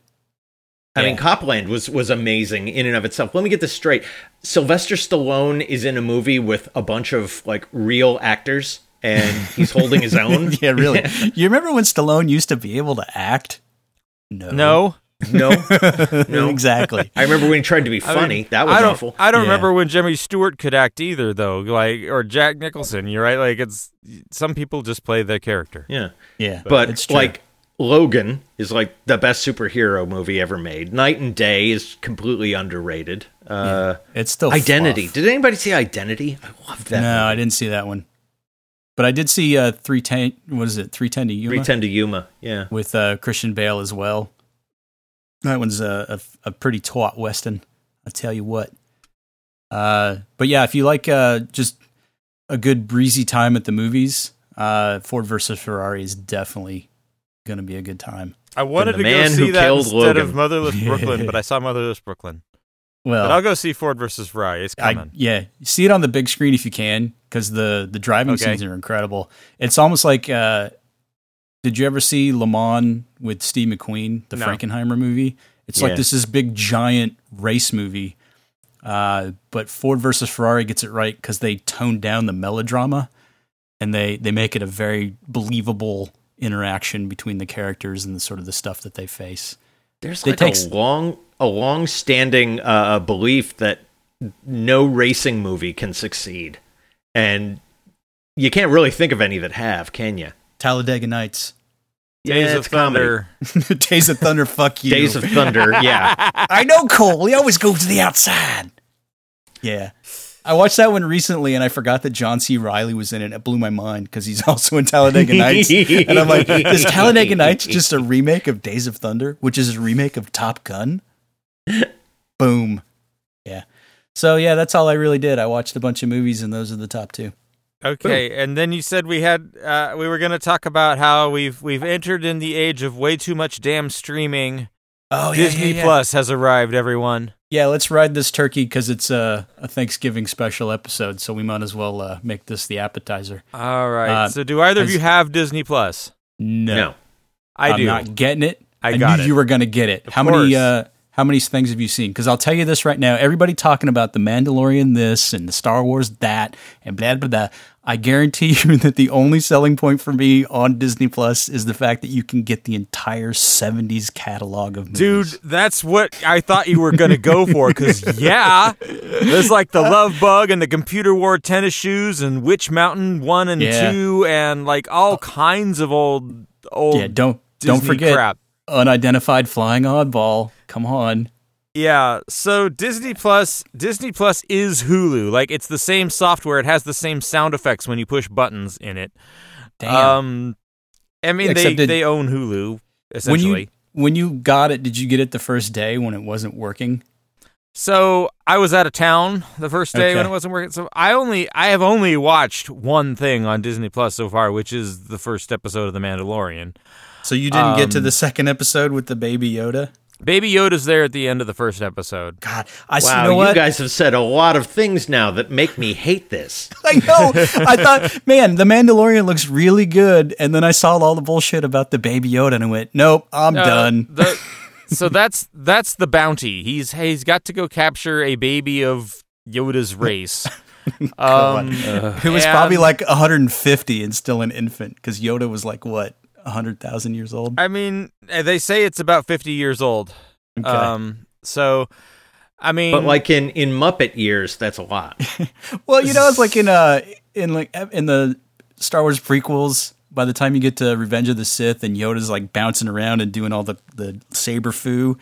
I Yeah. mean, Cop Land was was amazing in and of itself. Let me get this straight: Sylvester Stallone is in a movie with a bunch of like real actors, and he's holding his own. yeah, really. you remember when Stallone used to be able to act? No. No, No, no. exactly. I remember when he tried to be I funny. mean, that was I don't, awful. I don't Yeah. remember when Jimmy Stewart could act either, though. Like or Jack Nicholson. You're right. Like it's some people just play their character. yeah, Yeah. but it's true. like Logan is like the best superhero movie ever made. Knight and Day is completely underrated. Uh, it's still Identity. fluff. Did anybody see Identity? I love that. no, I didn't see that one. But I did see uh 310 what is it? 310 to Yuma Pretend to Yuma. Yeah. with uh Christian Bale as well. That one's a a, a pretty taut western, I tell you what. Uh but yeah, if you like uh just a good breezy time at the movies, uh Ford versus Ferrari is definitely going to be a good time. I wanted the to go see that instead Logan. of Motherless Brooklyn, but I saw Motherless Brooklyn. Well, But I'll go see Ford versus Ferrari. It's I, coming. yeah, see it on the big screen if you can, because the the driving Okay. scenes are incredible. It's almost like, uh, did you ever see Le Mans with Steve McQueen, the No. Frankenheimer movie? It's Yeah. like this is big giant race movie, uh, but Ford versus Ferrari gets it right because they tone down the melodrama, and they they make it a very believable interaction between the characters and the sort of the stuff that they face. There's It like takes- a long, a long-standing uh, belief that no racing movie can succeed, and you can't really think of any that have, can you? Talladega Nights, Days Yeah, of. Thunder. Days of Thunder, fuck you. Days of Thunder. Yeah, I know Cole. We always go to the outside. Yeah. I watched that one recently and I forgot that John C. Reilly was in it. It blew my mind because he's also in Talladega Nights. and I'm like, is Talladega Nights just a remake of Days of Thunder, which is a remake of Top Gun? Boom. Yeah. So, yeah, that's all I really did. I watched a bunch of movies and those are the top two. Okay, and then you said we had uh, we were going to talk about how we've we've entered in the age of way too much damn streaming. Oh, yeah, Disney Plus has arrived, everyone. Yeah, let's ride this turkey because it's a, a Thanksgiving special episode. So we might as well uh, make this the appetizer. All right. Uh, so, do either of you have Disney Plus? No. no. I am do. not getting it. I got knew it. you were going to get it. Of how course. many? Uh, how many things have you seen? Because I'll tell you this right now. Everybody talking about the Mandalorian this and the Star Wars that and blah blah blah. I guarantee you that the only selling point for me on Disney Plus is the fact that you can get the entire '70s catalog of movies. Dude, that's what I thought you were going to go for. Because, yeah, there's like the Love Bug and the Computer Wore tennis shoes and Witch Mountain 1 and Yeah. 2 and like all kinds of old, old yeah, don't Disney don't forget crap. unidentified flying oddball. Come on. Yeah, so Disney Plus, Disney Plus is Hulu. Like it's the same software. It has the same sound effects when you push buttons in it. Damn. Um, I mean, they it- they own Hulu essentially. when you when you got it, did you get it the first day when it wasn't working? So I was out of town the first day when it wasn't working. So I only I have only watched one thing on Disney Plus so far, which is the first episode of The Mandalorian. So you didn't get to Um, the second episode with the baby Yoda? Baby Yoda's there at the end of the first episode. God, I Wow, you know what? guys have said a lot of things now that make me hate this. I know. I thought, man, the Mandalorian looks really good, and then I saw all the bullshit about the Baby Yoda, and I went, nope, I'm Uh, done. the- so that's that's the bounty. He's he's got to go capture a baby of Yoda's race. um, Who was and- probably like 150 and still an infant because Yoda was like what 100,000 years old. I mean, eh, they say it's about fifty years old. Okay. Um, so, I mean, But like in in Muppet years, that's a lot. well, you know, it's like in uh in like in the Star Wars prequels. By the time you get to Revenge of the Sith, and Yoda's like bouncing around and doing all the the saber foo,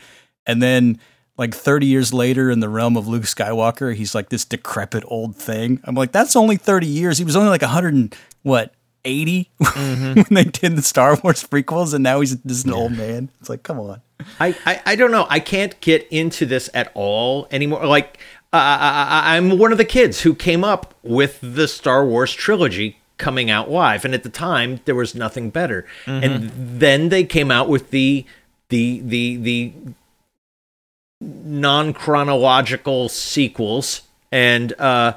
and then like 30 years later in the realm of Luke Skywalker, he's like this decrepit old thing. I'm like, that's only 30 years. He was only like 100 and what 80 mm-hmm. when they did the Star Wars prequels, and now he's just an old man. It's like, come on. I, I, I don't know. I can't get into this at all anymore. Like, uh, I, I, I'm one of the kids who came up with the Star Wars trilogy coming out live, and at the time there was nothing better. And mm-hmm. then they came out with the the the the non chronological sequels, and uh,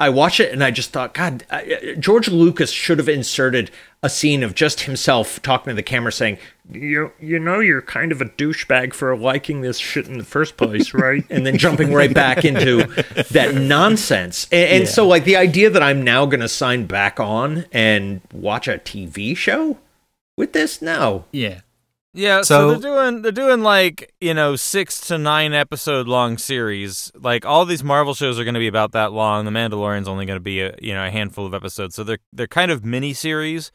I watched it and I just thought, God, I, uh, George Lucas should have inserted a scene of just himself talking to the camera saying, you, you know, you're kind of a douchebag for liking this shit in the first place, right? and then jumping right back into that nonsense. And, and so, like, the idea that I'm now going to sign back on and watch a TV show with this, no. Yeah. Yeah, so, So- they're doing they're doing like you know six to nine episode long series. Like all these Marvel shows are going to be about that long. The Mandalorian's only going to be a you know a handful of episodes, so they're they're kind of mini series.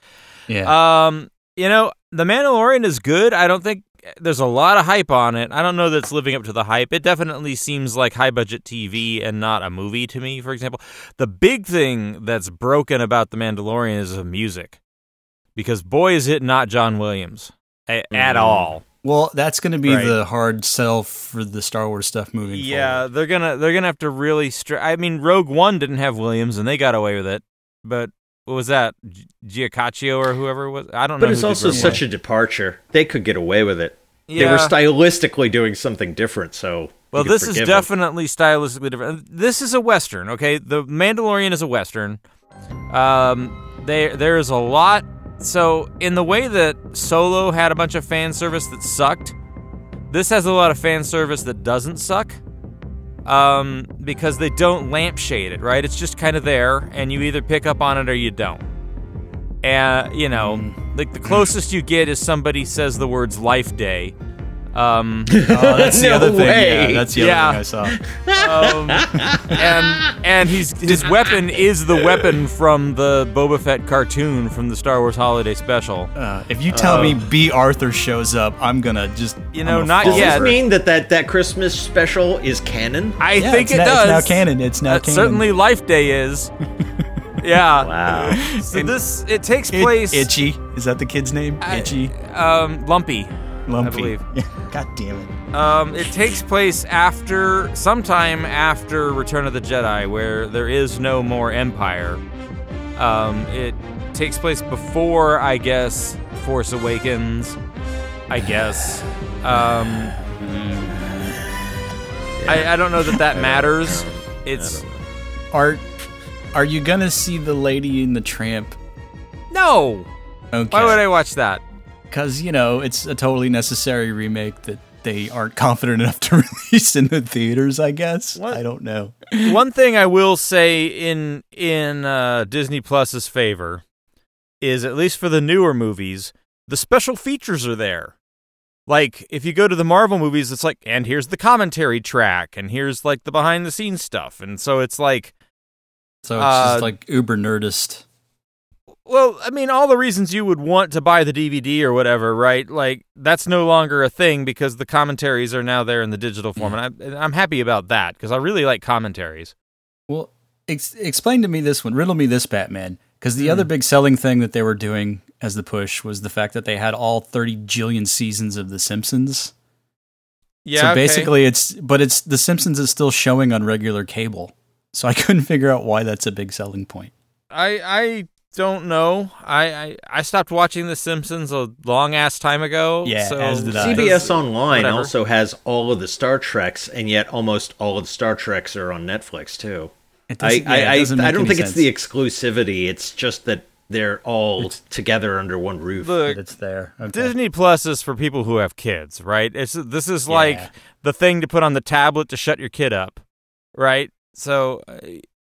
Yeah. Um, you know, The Mandalorian is good. I don't think there's a lot of hype on it. I don't know that it's living up to the hype. It definitely seems like high budget TV and not a movie to me, for example. The big thing that's broken about The Mandalorian is the music. Because boy is it not John Williams a- at all. well, that's going to be Right. the hard sell for the Star Wars stuff moving Yeah, forward. they're gonna they're gonna have to really. Str- I mean, Rogue One didn't have Williams, and they got away with it. But what was that, G- Giacchino or whoever it was? I don't know. But it's who also such One. a departure. They could get away with it. They were stylistically doing something different, so. Well, this is forgive 'em. definitely stylistically different. This is a western, okay? The Mandalorian is a western. Um, there there is a lot. So in the way that Solo had a bunch of fan service that sucked, this has a lot of fan service that doesn't suck. Um, because they don't lampshade it, right? It's just kind of there, and you either pick up on it or you don't. And you know, like the closest you get is somebody says the words "Life Day." Um, Oh, that's the No other thing. way. Yeah, that's the other thing I saw. um, and and he's his weapon is the weapon from the Boba Fett cartoon from the Star Wars Holiday Special. Uh, if you tell me Bea Arthur shows up, I'm gonna just You know, not fall Does yet. this mean that, that that Christmas special is canon? I Yeah, think it's it now- does. It's now canon. It's now Uh, canon. certainly, Life Day is. yeah. Wow. So this it takes It- place. Itchy. Is that the kid's name? I- Itchy. Um, Lumpy. Lumpy. believe. Yeah. God damn it. Um, it takes place after sometime after Return of the Jedi, where there is no more Empire. Um, it takes place before, I guess, Force Awakens. I guess. Um, I, I don't know that that matters. It's Are Are you gonna see the Lady in the Tramp? no. Okay. Why would I watch that? Because you know it's a totally necessary remake that they aren't confident enough to release in the theaters. I guess. I don't know. One thing I will say in in uh, Disney Plus's favor is at least for the newer movies, the special features are there. Like if you go to the Marvel movies, it's like, and here's the commentary track, and here's like the behind the scenes stuff, and so it's like, So it's Uh, just like uber nerdist. Well, I mean, all the reasons you would want to buy the DVD or whatever, right? Like that's no longer a thing because the commentaries are now there in the digital form, mm-hmm. and I, I'm happy about that because I really like commentaries. Well, ex- explain to me this one. Riddle me this, Batman. Because the other mm. big selling thing that they were doing as the push was the fact that they had all 30 jillion seasons of The Simpsons. Yeah, so okay. basically, it's but it's The Simpsons is still showing on regular cable. So I couldn't figure out why that's a big selling point. I I don't know. I, I I stopped watching The Simpsons a long ass time ago. Yeah, so as. CBS Online whatever. also has all of the Star Treks, and yet almost all of the Star Treks are on Netflix too. It I doesn't- yeah, I, it I, doesn't I don't think sense it's the exclusivity. It's just that they're all together under one roof. Look, it's there. Okay. Disney Plus is for people who have kids, right? It's this is like Yeah. the thing to put on the tablet to shut your kid up, right? So uh,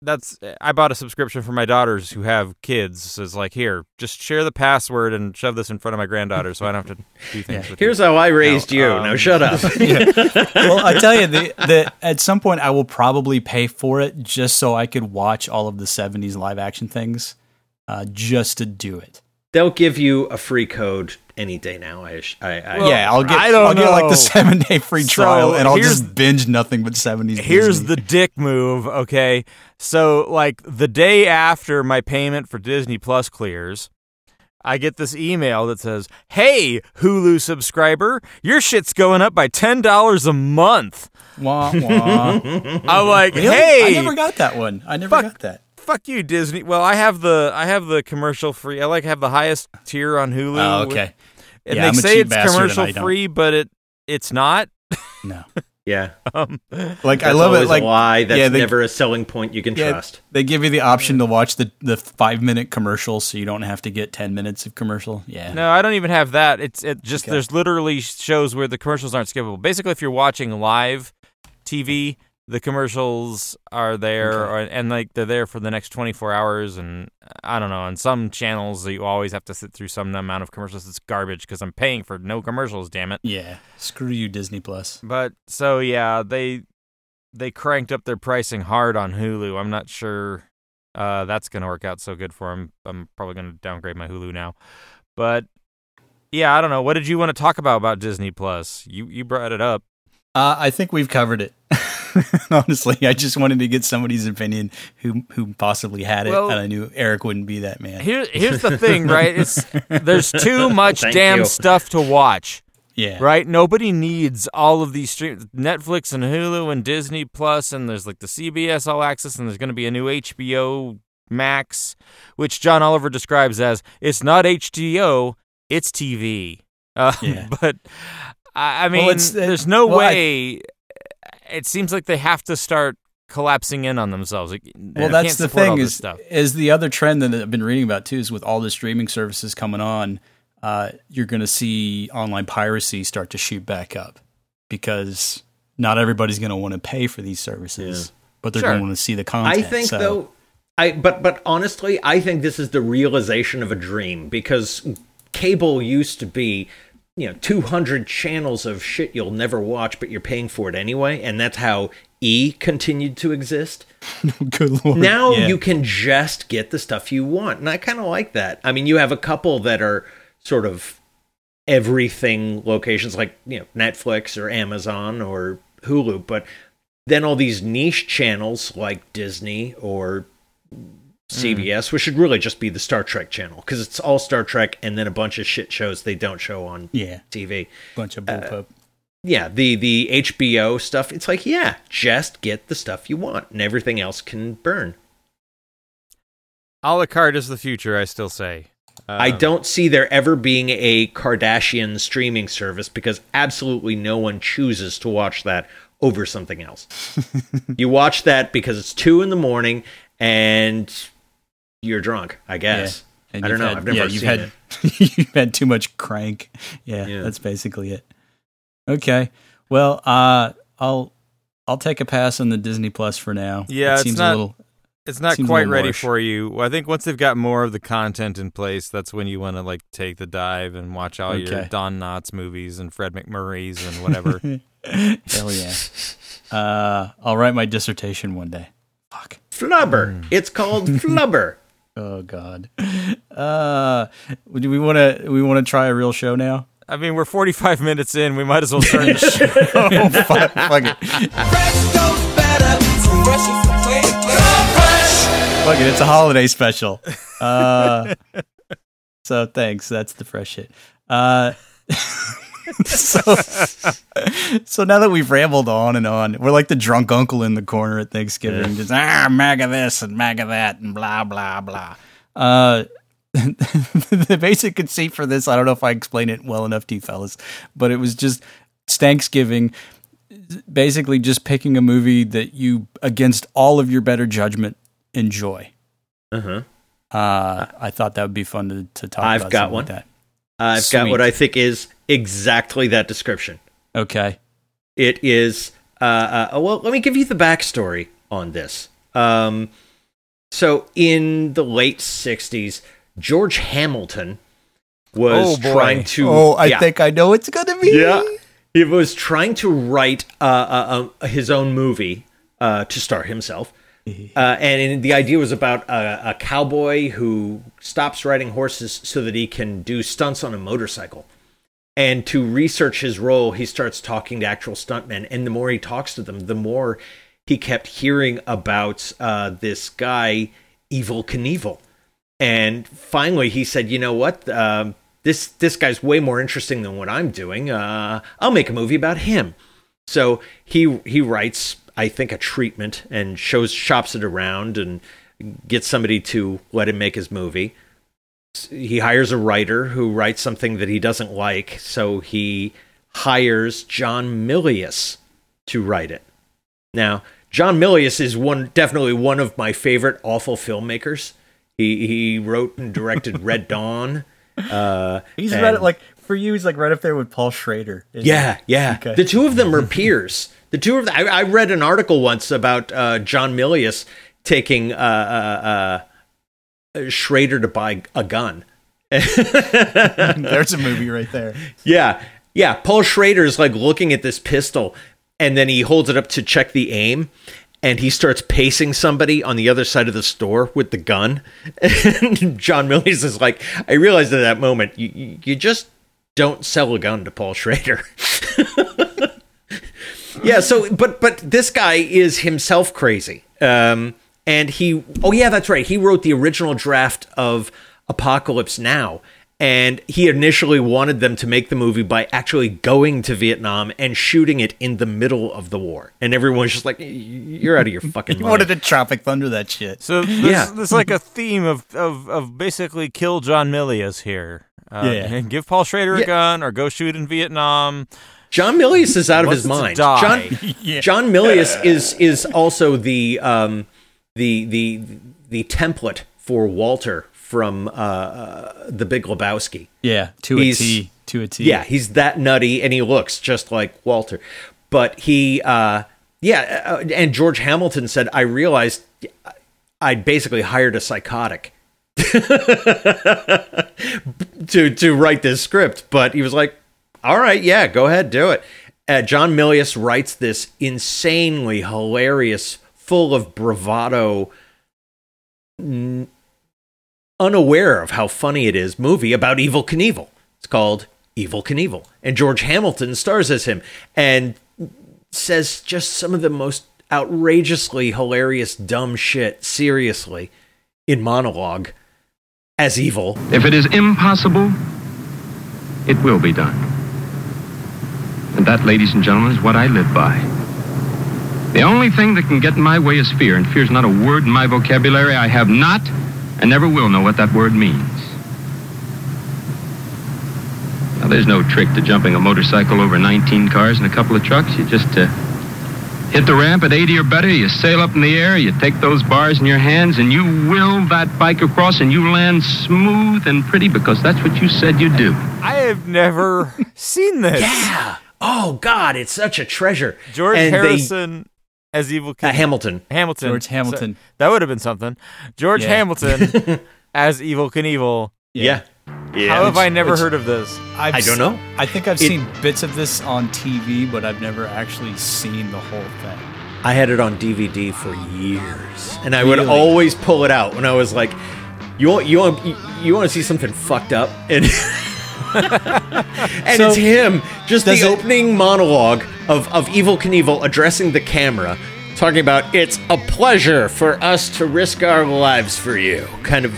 that's I bought a subscription for my daughters who have kids. So it's like here, just share the password and shove this in front of my granddaughter, so I don't have to do things. with Here's how I raised you. um, now shut up. well, I tell you, the, the at some point I will probably pay for it just so I could watch all of the '70s live action things, uh, just to do it. They'll give you a free code any day now. I, I, I Well, yeah, I'll get I don't I'll get like the seven day free So, trial, and I'll just binge nothing but '70s. Here's Disney. the dick move, okay? So, like, the day after my payment for Disney Plus clears, I get this email that says, Hey, Hulu subscriber, your shit's going up by $10 a month. wah wah. I'm like, Really? Hey, I never got that one. I never Fuck. got that. Fuck you, Disney. Well, I have the I have the commercial free. I like have the highest tier on Hulu. Oh, okay. And Yeah, they I'm a say cheap it's commercial free, but it it's not. No, yeah. Um, like That's I love it. Like why. That's yeah, they, never a selling point you can yeah, trust. They give you the option to watch the the five minute commercial, so you don't have to get ten minutes of commercial. Yeah. No, I don't even have that. It's it just Okay. there's literally shows where the commercials aren't skippable. Basically, if you're watching live TV, the commercials are there, or, and like they're there for the next 24 hours. And I don't know, on some channels you always have to sit through some amount of commercials. It's garbage because I'm paying for no commercials. Damn it. Yeah. Screw you, Disney Plus. But so yeah, they they cranked up their pricing hard on Hulu. I'm not sure uh, that's going to work out so good for them. I'm probably going to downgrade my Hulu now. But yeah, I don't know. What did you want to talk about about Disney Plus? You you brought it up. Uh, I think we've covered it. Honestly, I just wanted to get somebody's opinion who who possibly had it, Well- and I knew Eric wouldn't be that man. Here here's the thing, right? It's there's too much Thank damn you. stuff to watch. Yeah. Right? Nobody needs all of these streams. Netflix and Hulu and Disney Plus, and there's like the CBS All Access, and there's going to be a new HBO Max, which John Oliver describes as it's not HBO, it's TV. Uh, Yeah. But I, I mean, it's- it- there's no well, I- way. It seems like they have to start collapsing in on themselves. Like, Well, that's the thing is stuff. is the other trend that I've been reading about too is with all the streaming services coming on, uh, you're going to see online piracy start to shoot back up because not everybody's going to want to pay for these services, but they're Sure. going to want to see the content. I think so- though, I but but honestly, I think this is the realization of a dream because cable used to be, you know, two hundred channels of shit you'll never watch, but you're paying for it anyway, and that's how E continued to exist. Oh, good lord. Now Yeah. you can just get the stuff you want, and I kind of like that. I mean, you have a couple that are sort of everything locations like you know Netflix or Amazon or Hulu, but then all these niche channels like Disney or CBS, which should really just be the Star Trek channel because it's all Star Trek and then a bunch of shit shows they don't show on yeah, TV. bunch of Uh, bullpup. Yeah, the the HBO stuff. It's like yeah, just get the stuff you want, and everything else can burn. A la carte is the future, I still say. I Um, don't see there ever being a Kardashian streaming service because absolutely no one chooses to watch that over something else. you watch that because it's two in the morning and you're drunk, I guess. And I don't know. had- I've never yeah, seen you've had, it. you've had too much crank. Yeah, Yeah. that's basically it. Okay. Well, uh, I'll I'll take a pass on the Disney Plus for now. Yeah, it it's seems not- a little. It's not Seems quite ready harsh. for you. I think once they've got more of the content in place, that's when you want to like take the dive and watch all your Don Knotts movies and Fred MacMurray's and whatever. Hell yeah. Uh, I'll write my dissertation one day. Fuck. Flubber. Hmm. It's called Flubber. Oh God. Uh, do we want to we want to try a real show now? I mean, we're 45 minutes in. We might as well start the show. oh fuck, fuck it. Fuck it, it's a holiday special. Uh, so thanks. That's the fresh shit. Uh, so, so now that we've rambled on and on, we're like the drunk uncle in the corner at Thanksgiving, just ah, MAGA this and MAGA that and blah blah blah. Uh, the basic conceit for this, I don't know if I explain it well enough to you fellas, but it was just it's Thanksgiving, basically just picking a movie that you, against all of your better judgment, enjoy. Uh-huh. Uh, I thought that would be fun to, to talk I've about. got one. Like that. I've got what I think is exactly that description. Okay. It is. Uh, uh, well, let me give you the backstory on this. Um, so, in the late '60s, George Hamilton was Oh, trying to. Oh, I yeah, think I know it's gonna be. Yeah, he was trying to write uh, uh, uh, his own movie uh, to star himself. Uh, and the idea was about a, a cowboy who stops riding horses so that he can do stunts on a motorcycle. And to research his role, he starts talking to actual stuntmen. And the more he talks to them, the more he kept hearing about uh, this guy, Evel Knievel. And finally, he said, "You know what? Um, this this guy's way more interesting than what I'm doing. Uh, I'll make a movie about him." So he he writes, I think, a treatment and shows shops it around and gets somebody to let him make his movie. He hires a writer who writes something that he doesn't like, so he hires John Milius to write it. Now, John Milius is one definitely one of my favorite awful filmmakers. He he wrote and directed Red Dawn. Uh, He's and- right like for you. He's like right up there with Paul Schrader. yeah, yeah. Okay. The two of them are peers. The two of them. I, I read an article once about uh, John Milius taking uh, uh, uh, Schrader to buy a gun. There's a movie right there. Yeah, yeah. Paul Schrader is like looking at this pistol, and then he holds it up to check the aim, and he starts pacing somebody on the other side of the store with the gun. And John Milius is like, I realized at that moment, you, you you just don't sell a gun to Paul Schrader. yeah. So, but but this guy is himself crazy. Um, and he, oh yeah, that's right. He wrote the original draft of Apocalypse Now. And he initially wanted them to make the movie by actually going to Vietnam and shooting it in the middle of the war. And everyone's just like, "You're out of your fucking He mind." wanted to Tropic Thunder that shit. So there's, Yeah. there's like a theme of, of, of basically kill John Milius here. Uh, Yeah. and give Paul Schrader a gun or go shoot in Vietnam. John Milius is out of his mind. die. John Yeah. John Milius is is also the um the the the template for Walter from uh, uh the Big Lebowski. Yeah, to He's- a T. To a T. Yeah, he's that nutty and he looks just like Walter. But he uh yeah, uh, and George Hamilton said I realized I'd basically hired a psychotic to to write this script, but he was like, "All right, yeah, go ahead, do it." Uh, John Milius writes this insanely hilarious, full of bravado, n- unaware of how funny it is movie about Evel Knievel. It's called Evel Knievel, and George Hamilton stars as him and says just some of the most outrageously hilarious dumb shit seriously in monologue as Evel. If it is impossible, it will be done. And that, ladies and gentlemen, is what I live by. The only thing that can get in my way is fear, and fear is not a word in my vocabulary. I have not and never will know what that word means. Now, there's no trick to jumping a motorcycle over 19 cars and a couple of trucks. You just uh, hit the ramp at 80 or better, you sail up in the air, you take those bars in your hands, and you will that bike across, and you land smooth and pretty because that's what you said you'd do. I have never seen this. Yeah. Oh God, it's such a treasure. George And they- Harrison as Evel uh, Hamilton. Hamilton. George Hamilton. So- that would have been something. George Yeah. Hamilton as Evel Knievel. Yeah. Yeah. How have I never heard of this? I've I don't know. I think I've It- seen bits of this on TV, but I've never actually seen the whole thing. I had it on DVD for years, and I would always pull it out when I was like, "You want you want you, you want to see something fucked up?" And and So, it's him just the it- opening monologue of of Evel Knievel addressing the camera, talking about it's a pleasure for us to risk our lives for you, kind of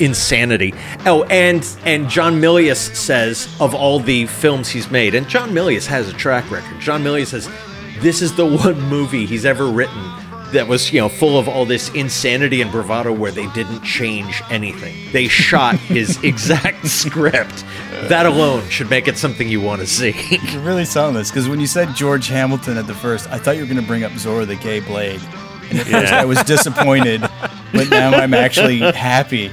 insanity. Oh, and and John Milius says of all the films he's made, and John Milius has a track record. John Milius says this is the one movie he's ever written that was you know full of all this insanity and bravado where they didn't change anything. They shot his exact script. That alone should make it something you want to see. You're really selling this because when you said George Hamilton at the first, I thought you were going to bring up Zorro the Gay Blade. And at first I was disappointed, but now I'm actually happy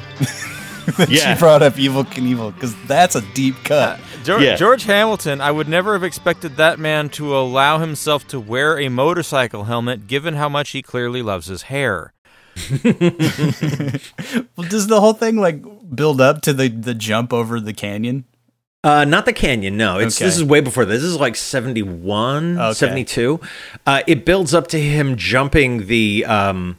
that Yeah. you brought up Evel Knievel because that's a deep cut. George, Yeah. George Hamilton, I would never have expected that man to allow himself to wear a motorcycle helmet, given how much he clearly loves his hair. Well, does the whole thing like build up to the, the jump over the canyon? Uh, not the canyon, no. It's Okay. this is way before this. This is like 71, Okay. 72. Uh, it builds up to him jumping the um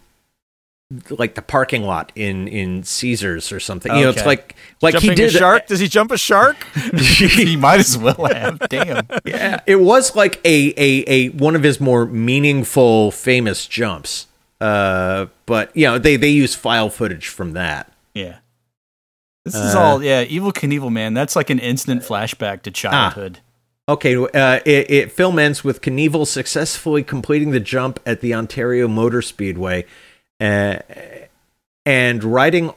like the parking lot in in Caesars or something. You know, it's like like Jumping he did a shark? Does he jump a shark? he might as well have. Damn. Yeah, it was like a, a, a one of his more meaningful, famous jumps. Uh, but you know, they they use file footage from that. Yeah. This is Uh, all, yeah, Evel Knievel, man. That's like an instant flashback to childhood. Okay, uh, it, it film ends with Knievel successfully completing the jump at the Ontario Motor Speedway, uh, and riding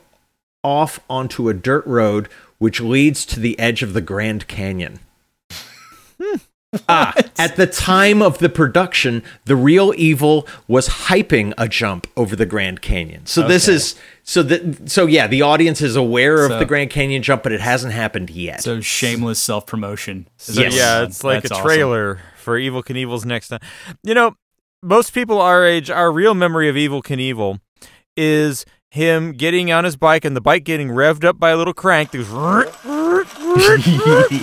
off onto a dirt road which leads to the edge of the Grand Canyon. Ah, at the time of the production, the real Evel was hyping a jump over the Grand Canyon. So this is so that so yeah, the audience is aware So- of the Grand Canyon jump, but it hasn't happened yet. So shameless self promotion. So, yeah, it's like a trailer for Evel Knievel's next time. You know, most people our age, our real memory of Evel Knievel is him getting on his bike and the bike getting revved up by a little crank. that goes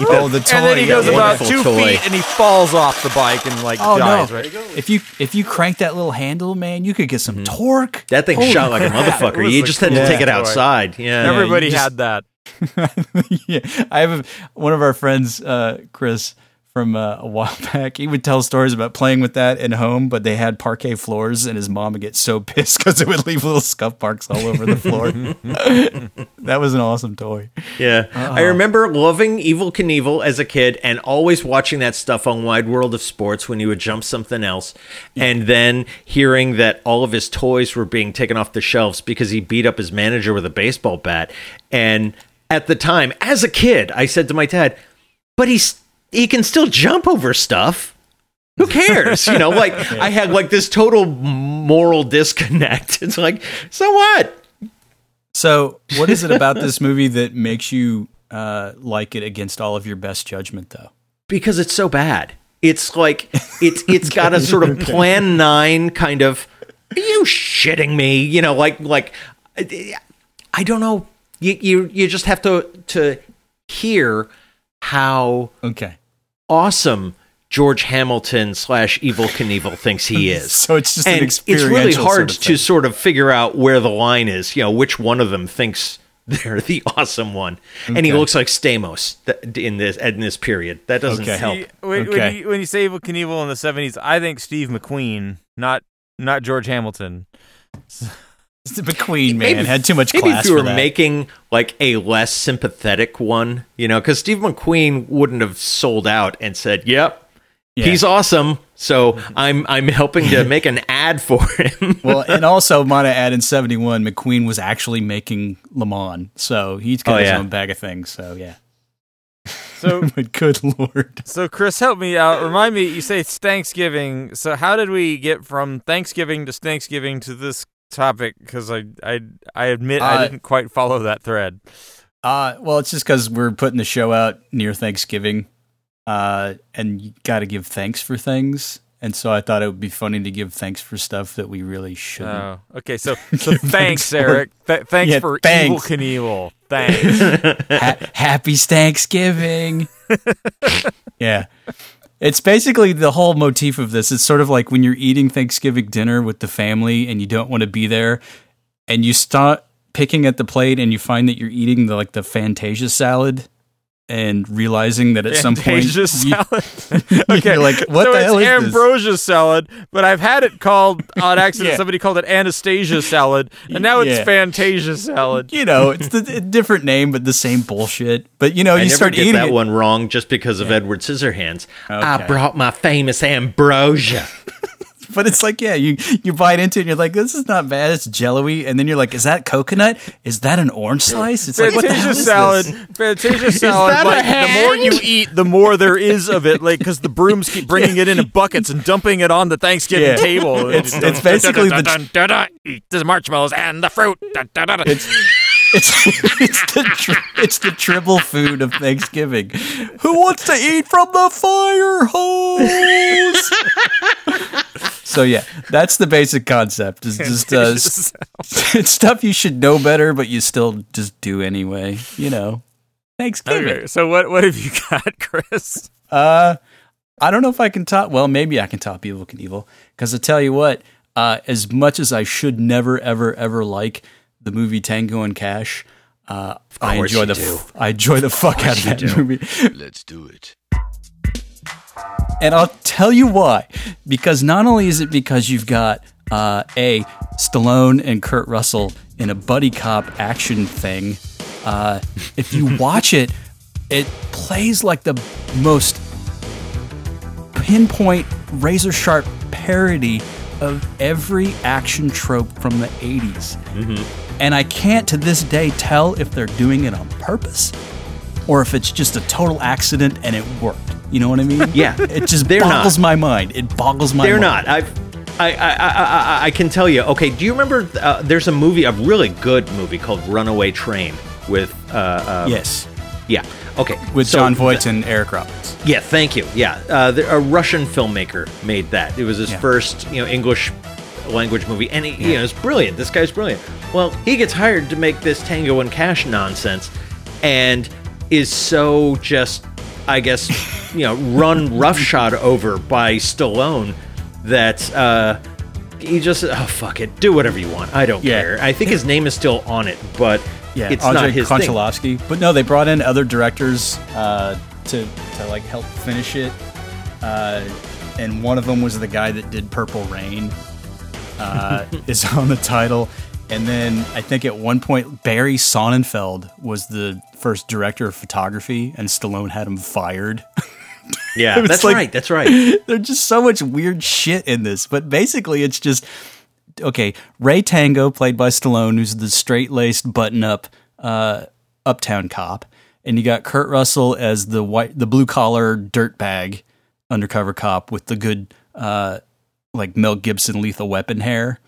oh, the toy. and then he goes yeah. about two toy. feet and he falls off the bike and like Oh dies. no! Right? If you if you crank that little handle, man, you could get some torque. That thing Holy shot like a motherfucker. You a just had to take it toy. outside. Yeah. Every- Everybody you just- had that. yeah, I have a, one of our friends, uh, Chris, from uh, a while back. He would tell stories about playing with that at home, but they had parquet floors, and his mom would get so pissed because it would leave little scuff marks all over the floor. that was an awesome toy. Yeah. I remember loving Evel Knievel as a kid and always watching that stuff on Wide World of Sports when he would jump something else. And then hearing that all of his toys were being taken off the shelves because he beat up his manager with a baseball bat. And at the time, as a kid, I said to my dad, but he's he can still jump over stuff. Who cares? You know, like I had like this total moral disconnect. It's like, so what? So, what is it about this movie that makes you uh, like it against all of your best judgment, though? because it's so bad. It's like it's it's got a sort of Plan Nine kind of. Are you shitting me? You know, like like I don't know. You you you just have to to hear how Okay. awesome George Hamilton slash Evel Knievel thinks he is. So it's just an and it's experiential really sort hard of to sort of figure out where the line is. You know, which one of them thinks they're the awesome one, and he looks like Stamos in this in this period. That doesn't Okay. help. See, when, Okay. when, you, when you say Evel Knievel in the seventies, I think Steve McQueen, not not George Hamilton. The McQueen man had too much Maybe class if you were making like a less sympathetic one, you know, because Steve McQueen wouldn't have sold out and said, "Yep, Yeah. he's awesome." So I'm I'm helping to make an ad for him. well, and also, might I add, in '71, McQueen was actually making Le Mans, so he's got Oh, his yeah. own bag of things. So yeah, So but good lord, So, Chris, help me out. Remind me, you say it's Thanksgiving. So, how did we get from Thanksgiving to Thanksgiving to this topic? Because I, I, I admit I Uh, didn't quite follow that thread. uh, well, it's just because we're putting the show out near Thanksgiving, uh, and you got to give thanks for things. And so I thought it would be funny to give thanks for stuff that we really shouldn't. Oh, okay. So, so thanks, thanks Eric. Th- thanks Yeah, for thanks. Evel Knievel. Thanks. Ha- happy Thanksgiving. yeah. It's basically the whole motif of this. It's sort of like when you're eating Thanksgiving dinner with the family and you don't want to be there and you start picking at the plate and you find that you're eating the like the Fantasia salad and realizing that at some point you- salad. okay, You're like, what so the it's hell is this? ambrosia salad, but I've had it called on accident. Yeah. Somebody called it Anastasia salad, and now it's Yeah. Fantasia salad. you know, it's the a different name but the same bullshit. But you know, I you never start get eating that it. one wrong just because of Edward Scissorhands. I brought my famous ambrosia. But it's like, yeah, you you bite into it and you're like, this is not bad. It's jello-y. And then you're like, is that coconut? Is that an orange slice? It's like, what the hell Fantasia is salad. this? Fantasia salad. Like the more you eat, the more there is of it. Like because the brooms keep bringing it into buckets and dumping it on the Thanksgiving Yeah. table. It's- it's basically the- Dun, dun, dun, dun, eat the marshmallows and the fruit. It's it's it's the tri- it's the triple food of Thanksgiving. Who wants to eat from the fire hose? so yeah, that's the basic concept. Is just uh, it's stuff you should know better, but you still just do anyway. You know, Thanksgiving. Okay, so what what have you got, Chris? Uh, I don't know if I can top. Well, maybe I can top Evel Knievel because I tell you what. Uh, as much as I should never, ever, ever like the movie Tango and Cash, uh, I enjoy the do. f- I enjoy the fuck out of that movie. Let's do it. And I'll tell you why. Because not only is it because you've got uh, a Stallone and Kurt Russell in a buddy cop action thing. Uh, if you watch it, it plays like the most pinpoint, razor sharp parody of every action trope from the 80s. And I can't to this day tell if they're doing it on purpose or if it's just a total accident and it worked. You know what I mean? Yeah. It just They're not. boggles my mind. It boggles my mind. They're not. I've, I, I, I, I, I can tell you. Okay, do you remember? Uh, there's a movie, a really good movie called Runaway Train with. Uh, uh, Yes. Yeah. Okay. With so Jon th- Voight and Eric Roberts. Yeah, thank you. Yeah, uh, the, a Russian filmmaker made that. It was his Yeah. first, you know, English language movie, and he, you know, it's brilliant. This guy's brilliant. Well, he gets hired to make this Tango and Cash nonsense, and is so just, I guess, you know, run roughshod over by Stallone that uh, he just, oh fuck it, do whatever you want. I don't Yeah. care. I think his name is still on it, but Yeah, it's Andrei not his thing. But no, they brought in other directors uh, to to like help finish it. Uh, and one of them was the guy that did Purple Rain. Uh, is on the title. And then I think at one point Barry Sonnenfeld was the first director of photography, and Stallone had him fired. Yeah, that's like- right. That's right. There's just so much weird shit in this. But basically, it's just okay. Ray Tango, played by Stallone, who's the straight laced, button up, uh, uptown cop, and you got Kurt Russell as the white, the blue collar dirtbag undercover cop with the good, uh, like Mel Gibson lethal weapon hair,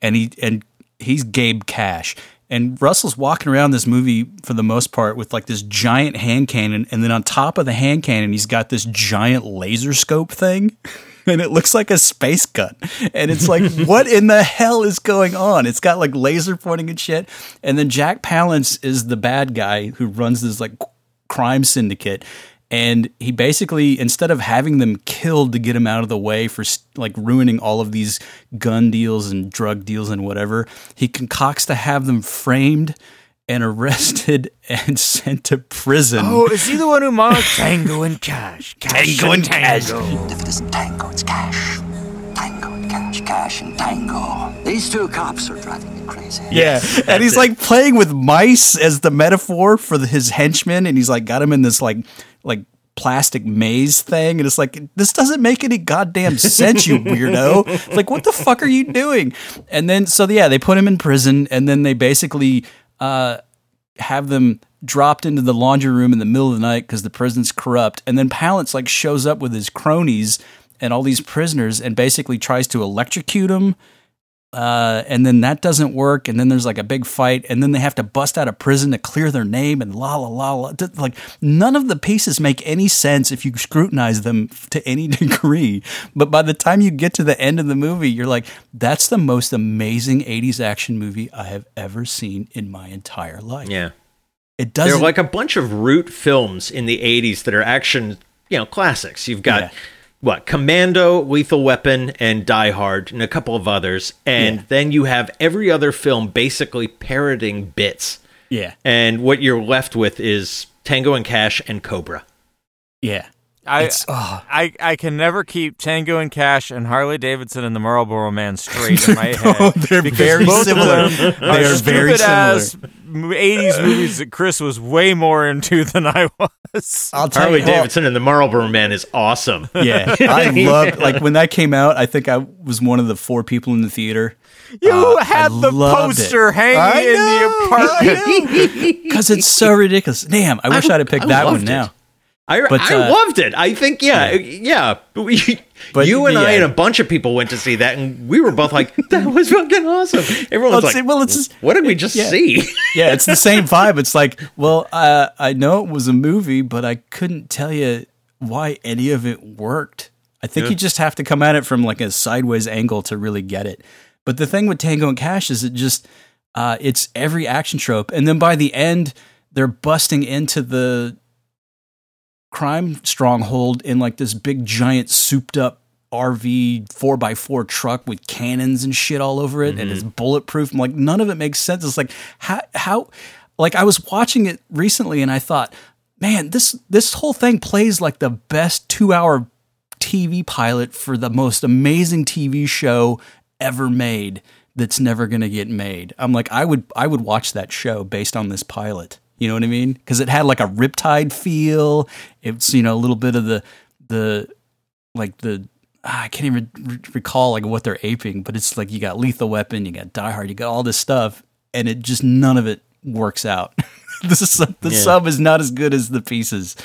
and he and he's Gabe Cash. And Russell's walking around this movie for the most part with like this giant hand cannon, and then on top of the hand cannon, he's got this giant laser scope thing, and it looks like a space gun. And it's like, what in the hell is going on? It's got like laser pointing and shit. And then Jack Palance is the bad guy who runs this like crime syndicate. And he basically, instead of having them killed to get him out of the way for like ruining all of these gun deals and drug deals and whatever, he concocts to have them framed and arrested and sent to prison. Oh, is he the one who modeled Tango and Cash? Cash Tango and Cash. If it isn't tango, it's cash. Tango and cash, cash and tango. These two cops are driving me crazy. Yeah, and he's like playing with mice as the metaphor for the, his henchmen, and he's like got him in this like like plastic maze thing, and it's like this doesn't make any goddamn sense, you weirdo. It's like what the fuck are you doing? And then so yeah, they put him in prison, and then they basically uh, have them dropped into the laundry room in the middle of the night because the prison's corrupt, and then Palance like shows up with his cronies and all these prisoners, and basically tries to electrocute them uh, and then that doesn't work, and then there's like a big fight, and then they have to bust out of prison to clear their name, and la la la la. Like none of the pieces make any sense if you scrutinize them to any degree. But by the time you get to the end of the movie, you're like, "That's the most amazing '80s action movie I have ever seen in my entire life." Yeah. It doesn't are like a bunch of root films in the 80s that are action, you know, classics. You've got Yeah. What? Commando, Lethal Weapon, and Die Hard, and a couple of others. And Yeah. then you have every other film basically parroting bits. yeah, And what you're left with is Tango and Cash and Cobra. yeah. I, It's- oh. I I can never keep Tango and Cash and Harley Davidson and the Marlboro Man straight in my head. They're very similar. They are very stupid As '80s movies that Chris was way more into than I was. I'll tell Harley you, Davidson and the Marlboro Man is awesome. Yeah, I loved like when that came out. I think I was one of the four people in the theater You Uh, had I the loved it. poster hanging I in the apartment. because it's so ridiculous. Damn, I wish I, would have picked I that one it. now. I, But, I uh, loved it. I think, yeah, yeah. But we, But, you and I and a bunch of people went to see that, and we were both like, "That was fucking awesome." Everyone was Well, like, well, it's- "What did we just yeah. see?" Yeah, it's the same vibe. It's like, well, uh, I know it was a movie, but I couldn't tell you why any of it worked. I think you just have to come at it from like a sideways angle to really get it. But the thing with Tango and Cash is it just uh, it's every action trope, and then by the end, they're busting into the crime stronghold in like this big giant souped up RV four by four truck with cannons and shit all over it, and mm-hmm. it's bulletproof. I'm like, none of it makes sense. It's like how how like I was watching it recently, and I thought, man, this this whole thing plays like the best two hour TV pilot for the most amazing TV show ever made. That's never going to get made. I'm like, I would I would watch that show based on this pilot. You know what I mean? Because it had like a Riptide feel. It's you know a little bit of the the like the ah, I can't even re- recall like what they're aping, but it's like you got Lethal Weapon, you got Die Hard, you got all this stuff, and it just none of it works out. the sub, the sub is not as good as the pieces,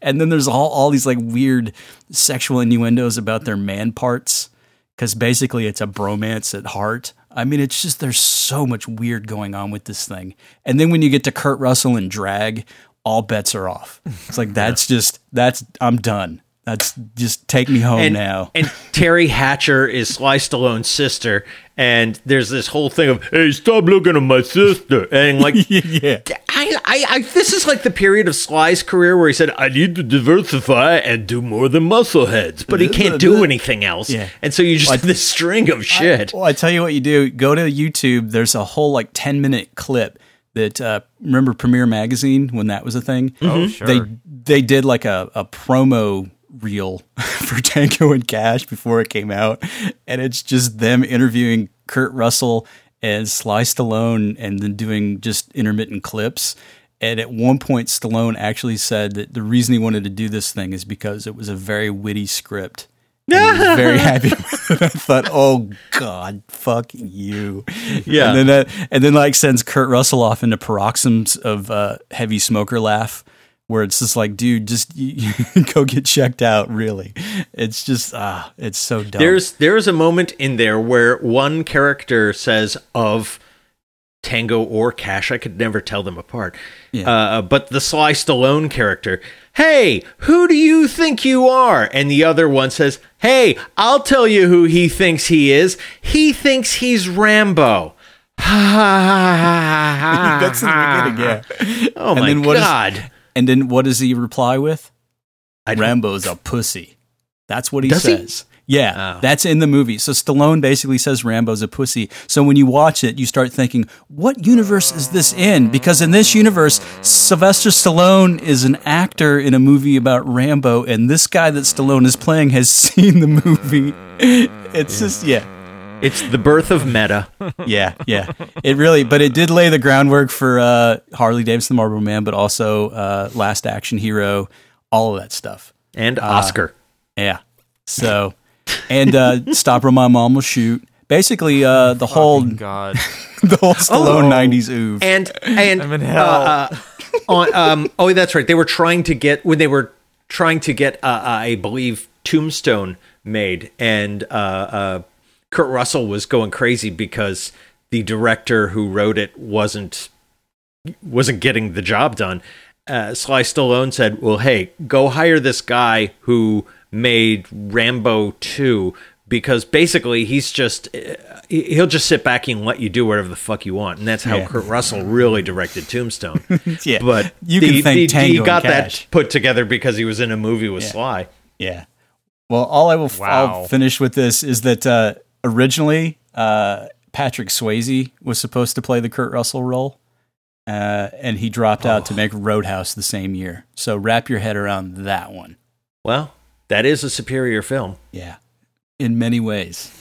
and then there's all all these like weird sexual innuendos about their man parts because basically it's a bromance at heart. I mean, it's just there's so much weird going on with this thing, and then when you get to Kurt Russell and drag, all bets are off. It's like that's just that's I'm done. That's just take me home and, now. and Teri Hatcher is Sly Stallone's sister, and there's this whole thing of "Hey, stop looking at my sister," and like, yeah, I, I, I, this is like the period of Sly's career where he said, "I need to diversify and do more than muscleheads," but he can't do anything else, Yeah. and so you just have this string of shit. Well, I tell you what you do. Go to YouTube. There's a whole like 10 minute clip that uh, remember Premiere Magazine when that was a thing. Oh, sure. They they did like a, a promo reel for Tango and Cash before it came out, and it's just them interviewing Kurt Russell and Sly Stallone, and then doing just intermittent clips. And at one point, Stallone actually said that the reason he wanted to do this thing is because it was a very witty script. Was very happy. I thought, oh God, fuck you. Yeah. And then that, and then like sends Kurt Russell off into paroxysms of uh, heavy smoker laugh, where it's just like, dude, just go get checked out. Really, it's just ah, it's so dumb. There's there's a moment in there where one character says of Tango or Cash, I could never tell them apart. Yeah. Uh, but the Sly Stallone character, hey, who do you think you are? And the other one says, hey, I'll tell you who he thinks he is. He thinks he's Rambo. that's the beginning, yeah. Oh And my then what is- god! And then what does he reply with? Rambo's a pussy. That's what he Does he? says. Yeah, Oh. that's in the movie. So Stallone basically says Rambo's a pussy. So when you watch it, you start thinking, what universe is this in? Because in this universe, Sylvester Stallone is an actor in a movie about Rambo, and this guy that Stallone is playing has seen the movie. It's just, yeah. It's the birth of meta. Yeah, yeah. It really, but it did lay the groundwork for uh, Harley Davidson, the Marlboro Man, but also uh, Last Action Hero, all of that stuff. And Oscar. Yeah. So, and uh, Stop or My Mom Will Shoot. Basically, uh, the whole God. the whole Stallone '90s oof. and and I'm in hell. Uh, uh, on, um, oh, that's right. They were trying to get when they were trying to get, uh, uh, I believe, Tombstone made, and uh, uh, Kurt Russell was going crazy because the director who wrote it wasn't wasn't getting the job done. Uh, Sly Stallone said, "Well, hey, go hire this guy who made Rambo 2 because basically he's just he- he'll just sit back and let you do whatever the fuck you want." And that's how Yeah. Kurt Russell really directed Tombstone. Yeah. But You the- can thank the- Tango he got that put together because he was in a movie with Yeah. Sly. Yeah. Well, all I will f- Wow. I'll finish with this is that uh, originally uh, Patrick Swayze was supposed to play the Kurt Russell role, uh, and he dropped out to make Roadhouse the same year. So wrap your head around that one. Well, that is a superior film. Yeah, in many ways.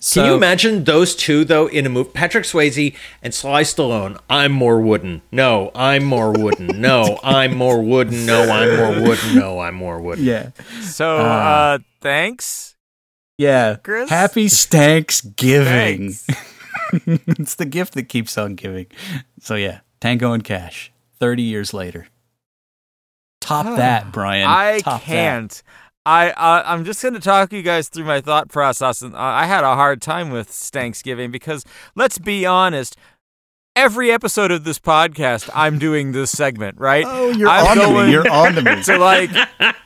So, Can you imagine those two though in a movie? Patrick Swayze and Sly Stallone. I'm more wooden. No, I'm more wooden. No, I'm more wooden. No, I'm more wooden. No, I'm more wooden. Yeah. So, uh, thanks. Yeah. Chris? Happy Thanksgiving. It's the gift that keeps on giving. So yeah, Tango and Cash. Thirty years later. Top that, Brian. I Top that. can't. I uh, I'm just going to talk you guys through my thought process, and I had a hard time with Thanksgiving because let's be honest. Every episode of this podcast, I'm doing this segment, right? Oh, you're I'm on me. You're on to me. to like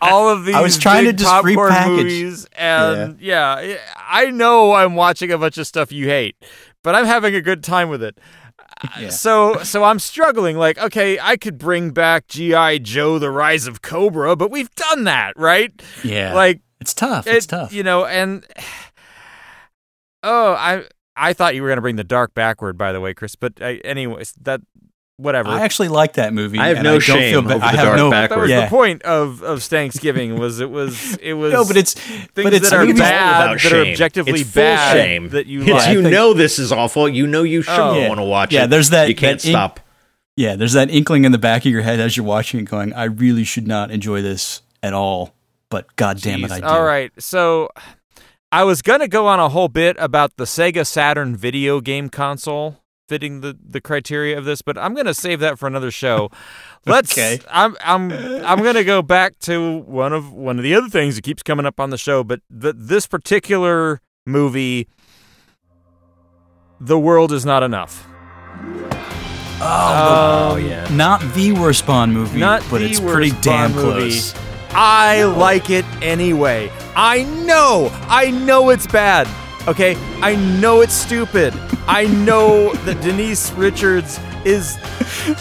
all of these. I was trying to just popcorn repackage. movies, and yeah. I know I'm watching a bunch of stuff you hate, but I'm having a good time with it. Uh, yeah. So so I'm struggling. Like, okay, I could bring back GI Joe: The Rise of Cobra, but we've done that, right? Yeah. Like it's tough. It's tough. You know, and oh, I I thought you were gonna bring the dark backward, by the way, Chris. But uh, anyways, that whatever. I actually like that movie. I have no don't shame feel bad. over I the have dark no, backward. that was yeah. the point of of Thanksgiving. Was it was it was No, but it's things but it's that are movies- bad About that are objectively it's bad shame. that you It's like. you think- know this is awful. You know you shouldn't Oh. want to watch Yeah, it. there's that- You can't that in- stop. Yeah, there's that inkling in the back of your head as you're watching it, going, "I really should not enjoy this at all." But God damn it, Jeez. I do. All right, so I was gonna go on a whole bit about the Sega Saturn video game console fitting the, the criteria of this, but I'm gonna save that for another show. Let's. Okay. I'm I'm I'm gonna go back to one of one of the other things that keeps coming up on the show, but the, this particular movie, The World Is Not Enough. Oh, Um, yeah. Not the worst Bond movie, Not but it's pretty damn Bond movie. I like it anyway. I know. I know it's bad. Okay? I know it's stupid. I know that Denise Richards is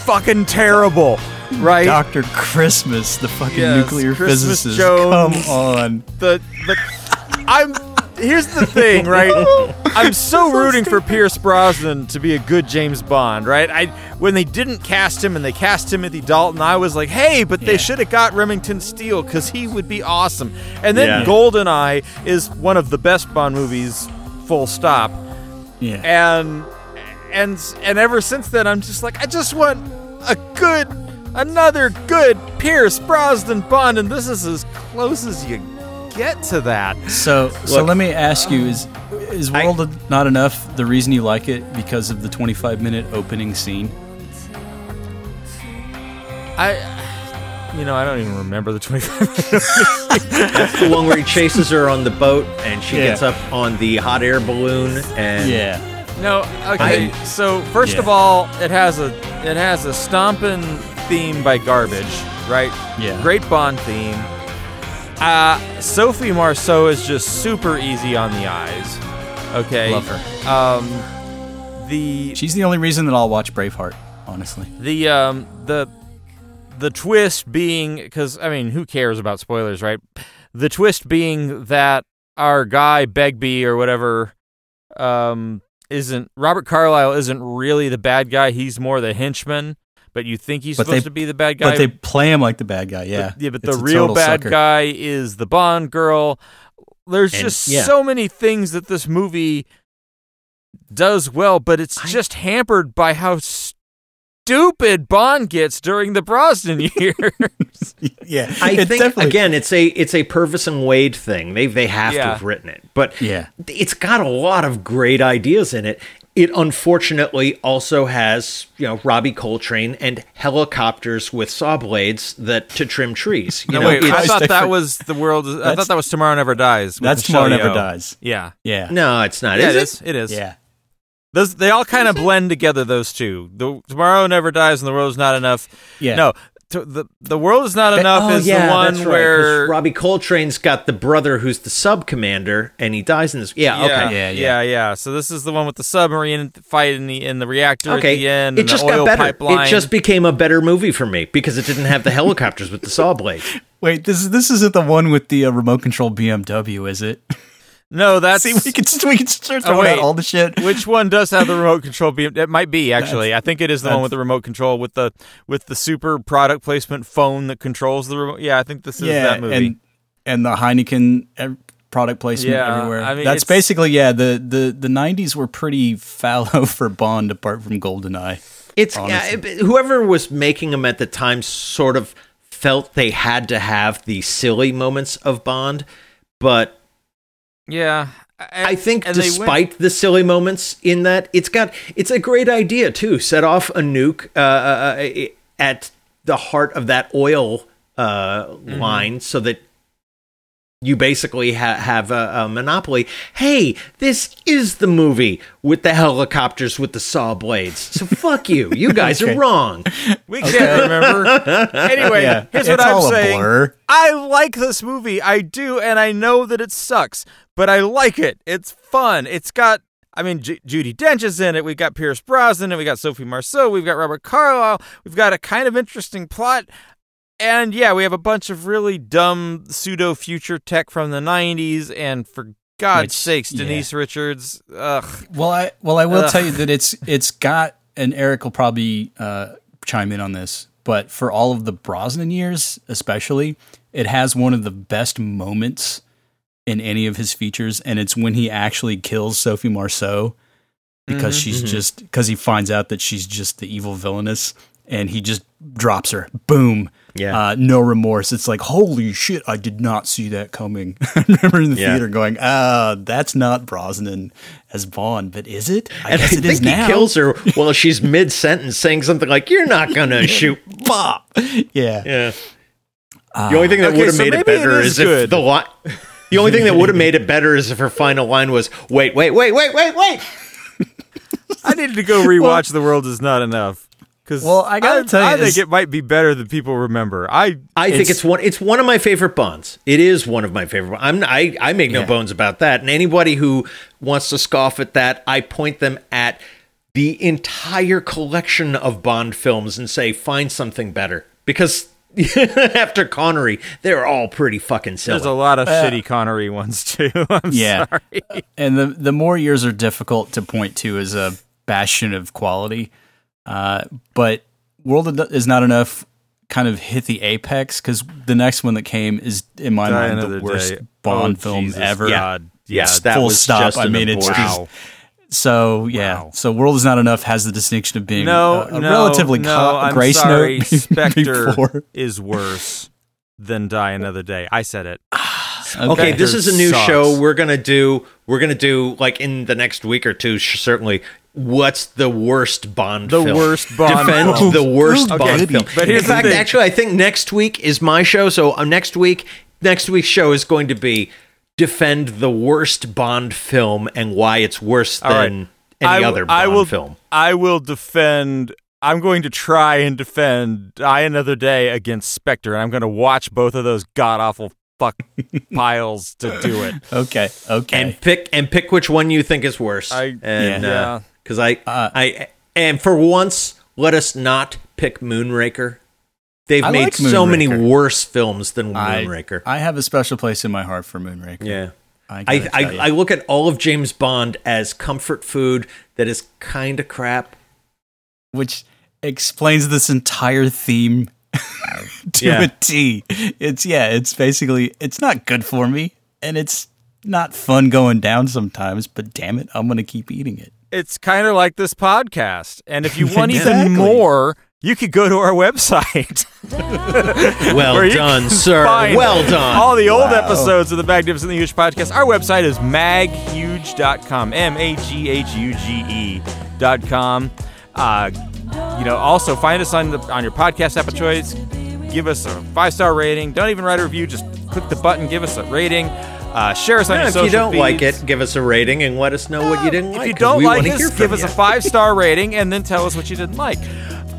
fucking terrible. Right? Doctor Christmas, the fucking Yes, nuclear Christmas physicist. Jones. Come on. the the I'm here's the thing, right? I'm so rooting for Pierce Brosnan to be a good James Bond, right? I when they didn't cast him and they cast Timothy Dalton, I was like, hey, but they Yeah. should have got Remington Steele because he would be awesome. And then Yeah. GoldenEye is one of the best Bond movies, full stop. Yeah. And and and ever since then, I'm just like, I just want a good, another good Pierce Brosnan Bond, and this is as close as you get to that. So, so let me ask you: Is is I- World not enough? The reason you like it because of the 25 minute opening scene? I, you know, I don't even remember the 25. That's the one where he chases her on the boat and she Yeah. gets up on the hot air balloon and Yeah. no, okay. so first Yeah. of all, it has a it has a stomping theme by Garbage, right? Yeah. Great Bond theme. Uh, Sophie Marceau is just super easy on the eyes. Okay. Love her. Um, the She's the only reason that I'll watch Braveheart. Honestly. the um the the twist being because I mean who cares about spoilers, right? The twist being that our guy Begbie or whatever um isn't Robert Carlyle isn't really the bad guy. He's more the henchman, but you think he's But supposed they- to be the bad guy. But they play him like the bad guy. Yeah. But- yeah, but It's the real bad sucker. guy is the Bond girl. There's And- just yeah. so many things that this movie does well, but it's just hampered by how stupid Bond gets during the Brosnan years. Yeah. I It think definitely- again, it's a it's a Purvis and Wade thing. They they have to have written it, but Yeah. it's got a lot of great ideas in it. It unfortunately also has you know Robbie Coltrane and helicopters with saw blades that to trim trees. You no, know, wait, I it's- thought that was the world. I thought that was Tomorrow Never Dies. That's Tomorrow Never Dies. Yeah, Yeah. no, it's not. yeah, is it it? is. It is. Yeah. Those they all kind of blend together. Those two. The Tomorrow Never Dies and the World is Not Enough. Yeah. No, to, the the World is Not Enough oh, is yeah, the one that's right, 'cause where Robbie Coltrane's got the brother who's the sub commander, and he dies in this. Yeah, Yeah, okay. Yeah, yeah, yeah. yeah, So this is the one with the submarine fight in the in the reactor Okay, at the end. it and just the oil got better. Pipeline. It just became a better movie for me because it didn't have the helicopters with the saw blade. Wait, this this isn't the one with the uh, remote control BMW, is it? no, that's See, we can we can start Oh, throwing wait. out all the shit. which one does have the remote control? Beam? It might be actually. I think it is the one with the remote control with the with the super product placement phone that controls the remote. Yeah, I think this is yeah, that movie. and and the Heineken uh, product placement Yeah, everywhere. I mean, That's basically yeah. The, the the '90s were pretty fallow for Bond, apart from GoldenEye. It's yeah, whoever was making them at the time sort of felt they had to have the silly moments of Bond, but Yeah. I think and they went- despite the silly moments in that, it's got it's a great idea too. Set off a nuke uh, uh, at the heart of that oil uh, Mm-hmm. line, so that you basically ha- have a, a monopoly. Hey, this is the movie with the helicopters with the saw blades. So fuck you. You guys Okay. are wrong. We can't remember. Anyway, Yeah, here's what I'm saying. blur. I like this movie. I do, and I know that it sucks, but I like it. It's fun. It's got. I mean, J- Judi Dench is in it. We've got Pierce Brosnan, and we got Sophie Marceau. We've got Robert Carlyle. We've got a kind of interesting plot. And yeah, we have a bunch of really dumb pseudo future tech from the 90s. And for God's Which- sakes, yeah. Denise Richards. Ugh. Well, I well I will Ugh. tell you that it's it's got and Eric will probably uh, chime in on this, but for all of the Brosnan years, especially, it has one of the best moments in any of his features, and it's when he actually kills Sophie Marceau because Mm-hmm. she's just because he finds out that she's just the evil villainess, and he just drops her. Boom. Yeah. Uh, no remorse. It's like, holy shit, I did not see that coming. I remember in the Yeah. theater going, ah, that's not Brosnan as Bond, but is it? I And guess I it is think he now. kills her while she's mid sentence saying something like, You're not gonna shoot Bob. Yeah. Yeah. the only thing that Okay, would have so made it better is is, if the line. The only thing that would have made it better is if her final line was, "Wait, wait, wait, wait, wait, wait." I needed to go rewatch The World Is Not Enough. Because Well, I gotta tell you, I think it might be better than people remember. I I think It's- it's one. It's one of my favorite Bonds. It is one of my favorite. I'm. I. I make no Yeah. bones about that. And anybody who wants to scoff at that, I point them at the entire collection of Bond films and say, find something better. Because after Connery, they're all pretty fucking silly. there's a lot of shitty Connery ones too. I'm Yeah. sorry. And the the Moore years are difficult to point to as a bastion of quality. Uh, but World is not enough kind of hit the apex because the next one that came is in my Die mind the worst Day. Bond Oh, film Jesus ever. God. yes, Yeah, that full was stop. just I an mean, it's abortion. just- Wow. So yeah, Wow. so World is not enough has the distinction of being No, a, a no, relatively no. co- I'm grace sorry. note Spectre before. is worse than Die Another Day. I said it. Okay, this is a new sucks. show. We're gonna do. We're gonna do like in the next week or two. sh- Certainly, what's the worst Bond? The film? worst Bond Defend film. the worst Okay, Bond film. But here's in the fact, thing. actually, I think next week is my show. So uh, next week, next week's show is going to be defend the worst Bond film and why it's worse All right. than any I- other Bond I will, film. I will defend. I'm going to try and defend Die Another Day against Spectre, and I'm going to watch both of those god awful fuck piles to do it. Okay, okay. And pick and pick which one you think is worse. I- and yeah. because I Uh, I and for once, let us not pick Moonraker. They've I made like so many worse films than Moonraker. I have a special place in my heart for Moonraker. yeah. I, I, I. I look at all of James Bond as comfort food that is kind of crap. which explains this entire theme to Yeah. a T. It's yeah, it's basically it's not good for me, and it's not fun going down sometimes. But damn it, I'm gonna keep eating it. It's kind of like this podcast, and if you want even more, you could go to our website. Well done, sir. Well done. All the old episodes of the Magnificently Huge podcast. Our website is maghuge.com. M A G H U G E dot com. Uh, you know, also find us on the on your podcast app of choice. Give us a five star rating. Don't even write a review. Just click the button. Give us a rating. Uh, share us on Yeah, if you don't like it, give us a rating and let us know what you didn't like. If you don't like us, give from us a five star rating and then tell us what you didn't like.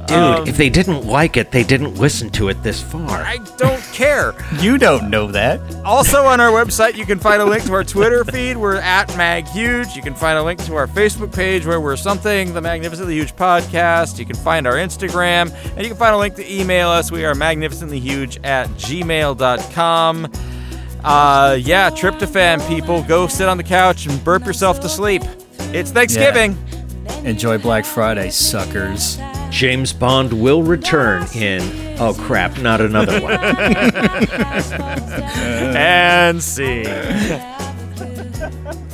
Dude, Um, if they didn't like it, they didn't listen to it this far. I don't care. You don't know that. Also on our website, you can find a link to our Twitter feed. We're at MagHuge. You can find a link to our Facebook page where we're something, the Magnificently Huge Podcast. You can find our Instagram, and you can find a link to email us. We are magnificentlyhuge at gmail.com. Uh, yeah, tryptophan, people. Go sit on the couch and burp yourself to sleep. It's Thanksgiving. Enjoy Black Friday, suckers. James Bond will return in. Oh crap! Not another one. And see.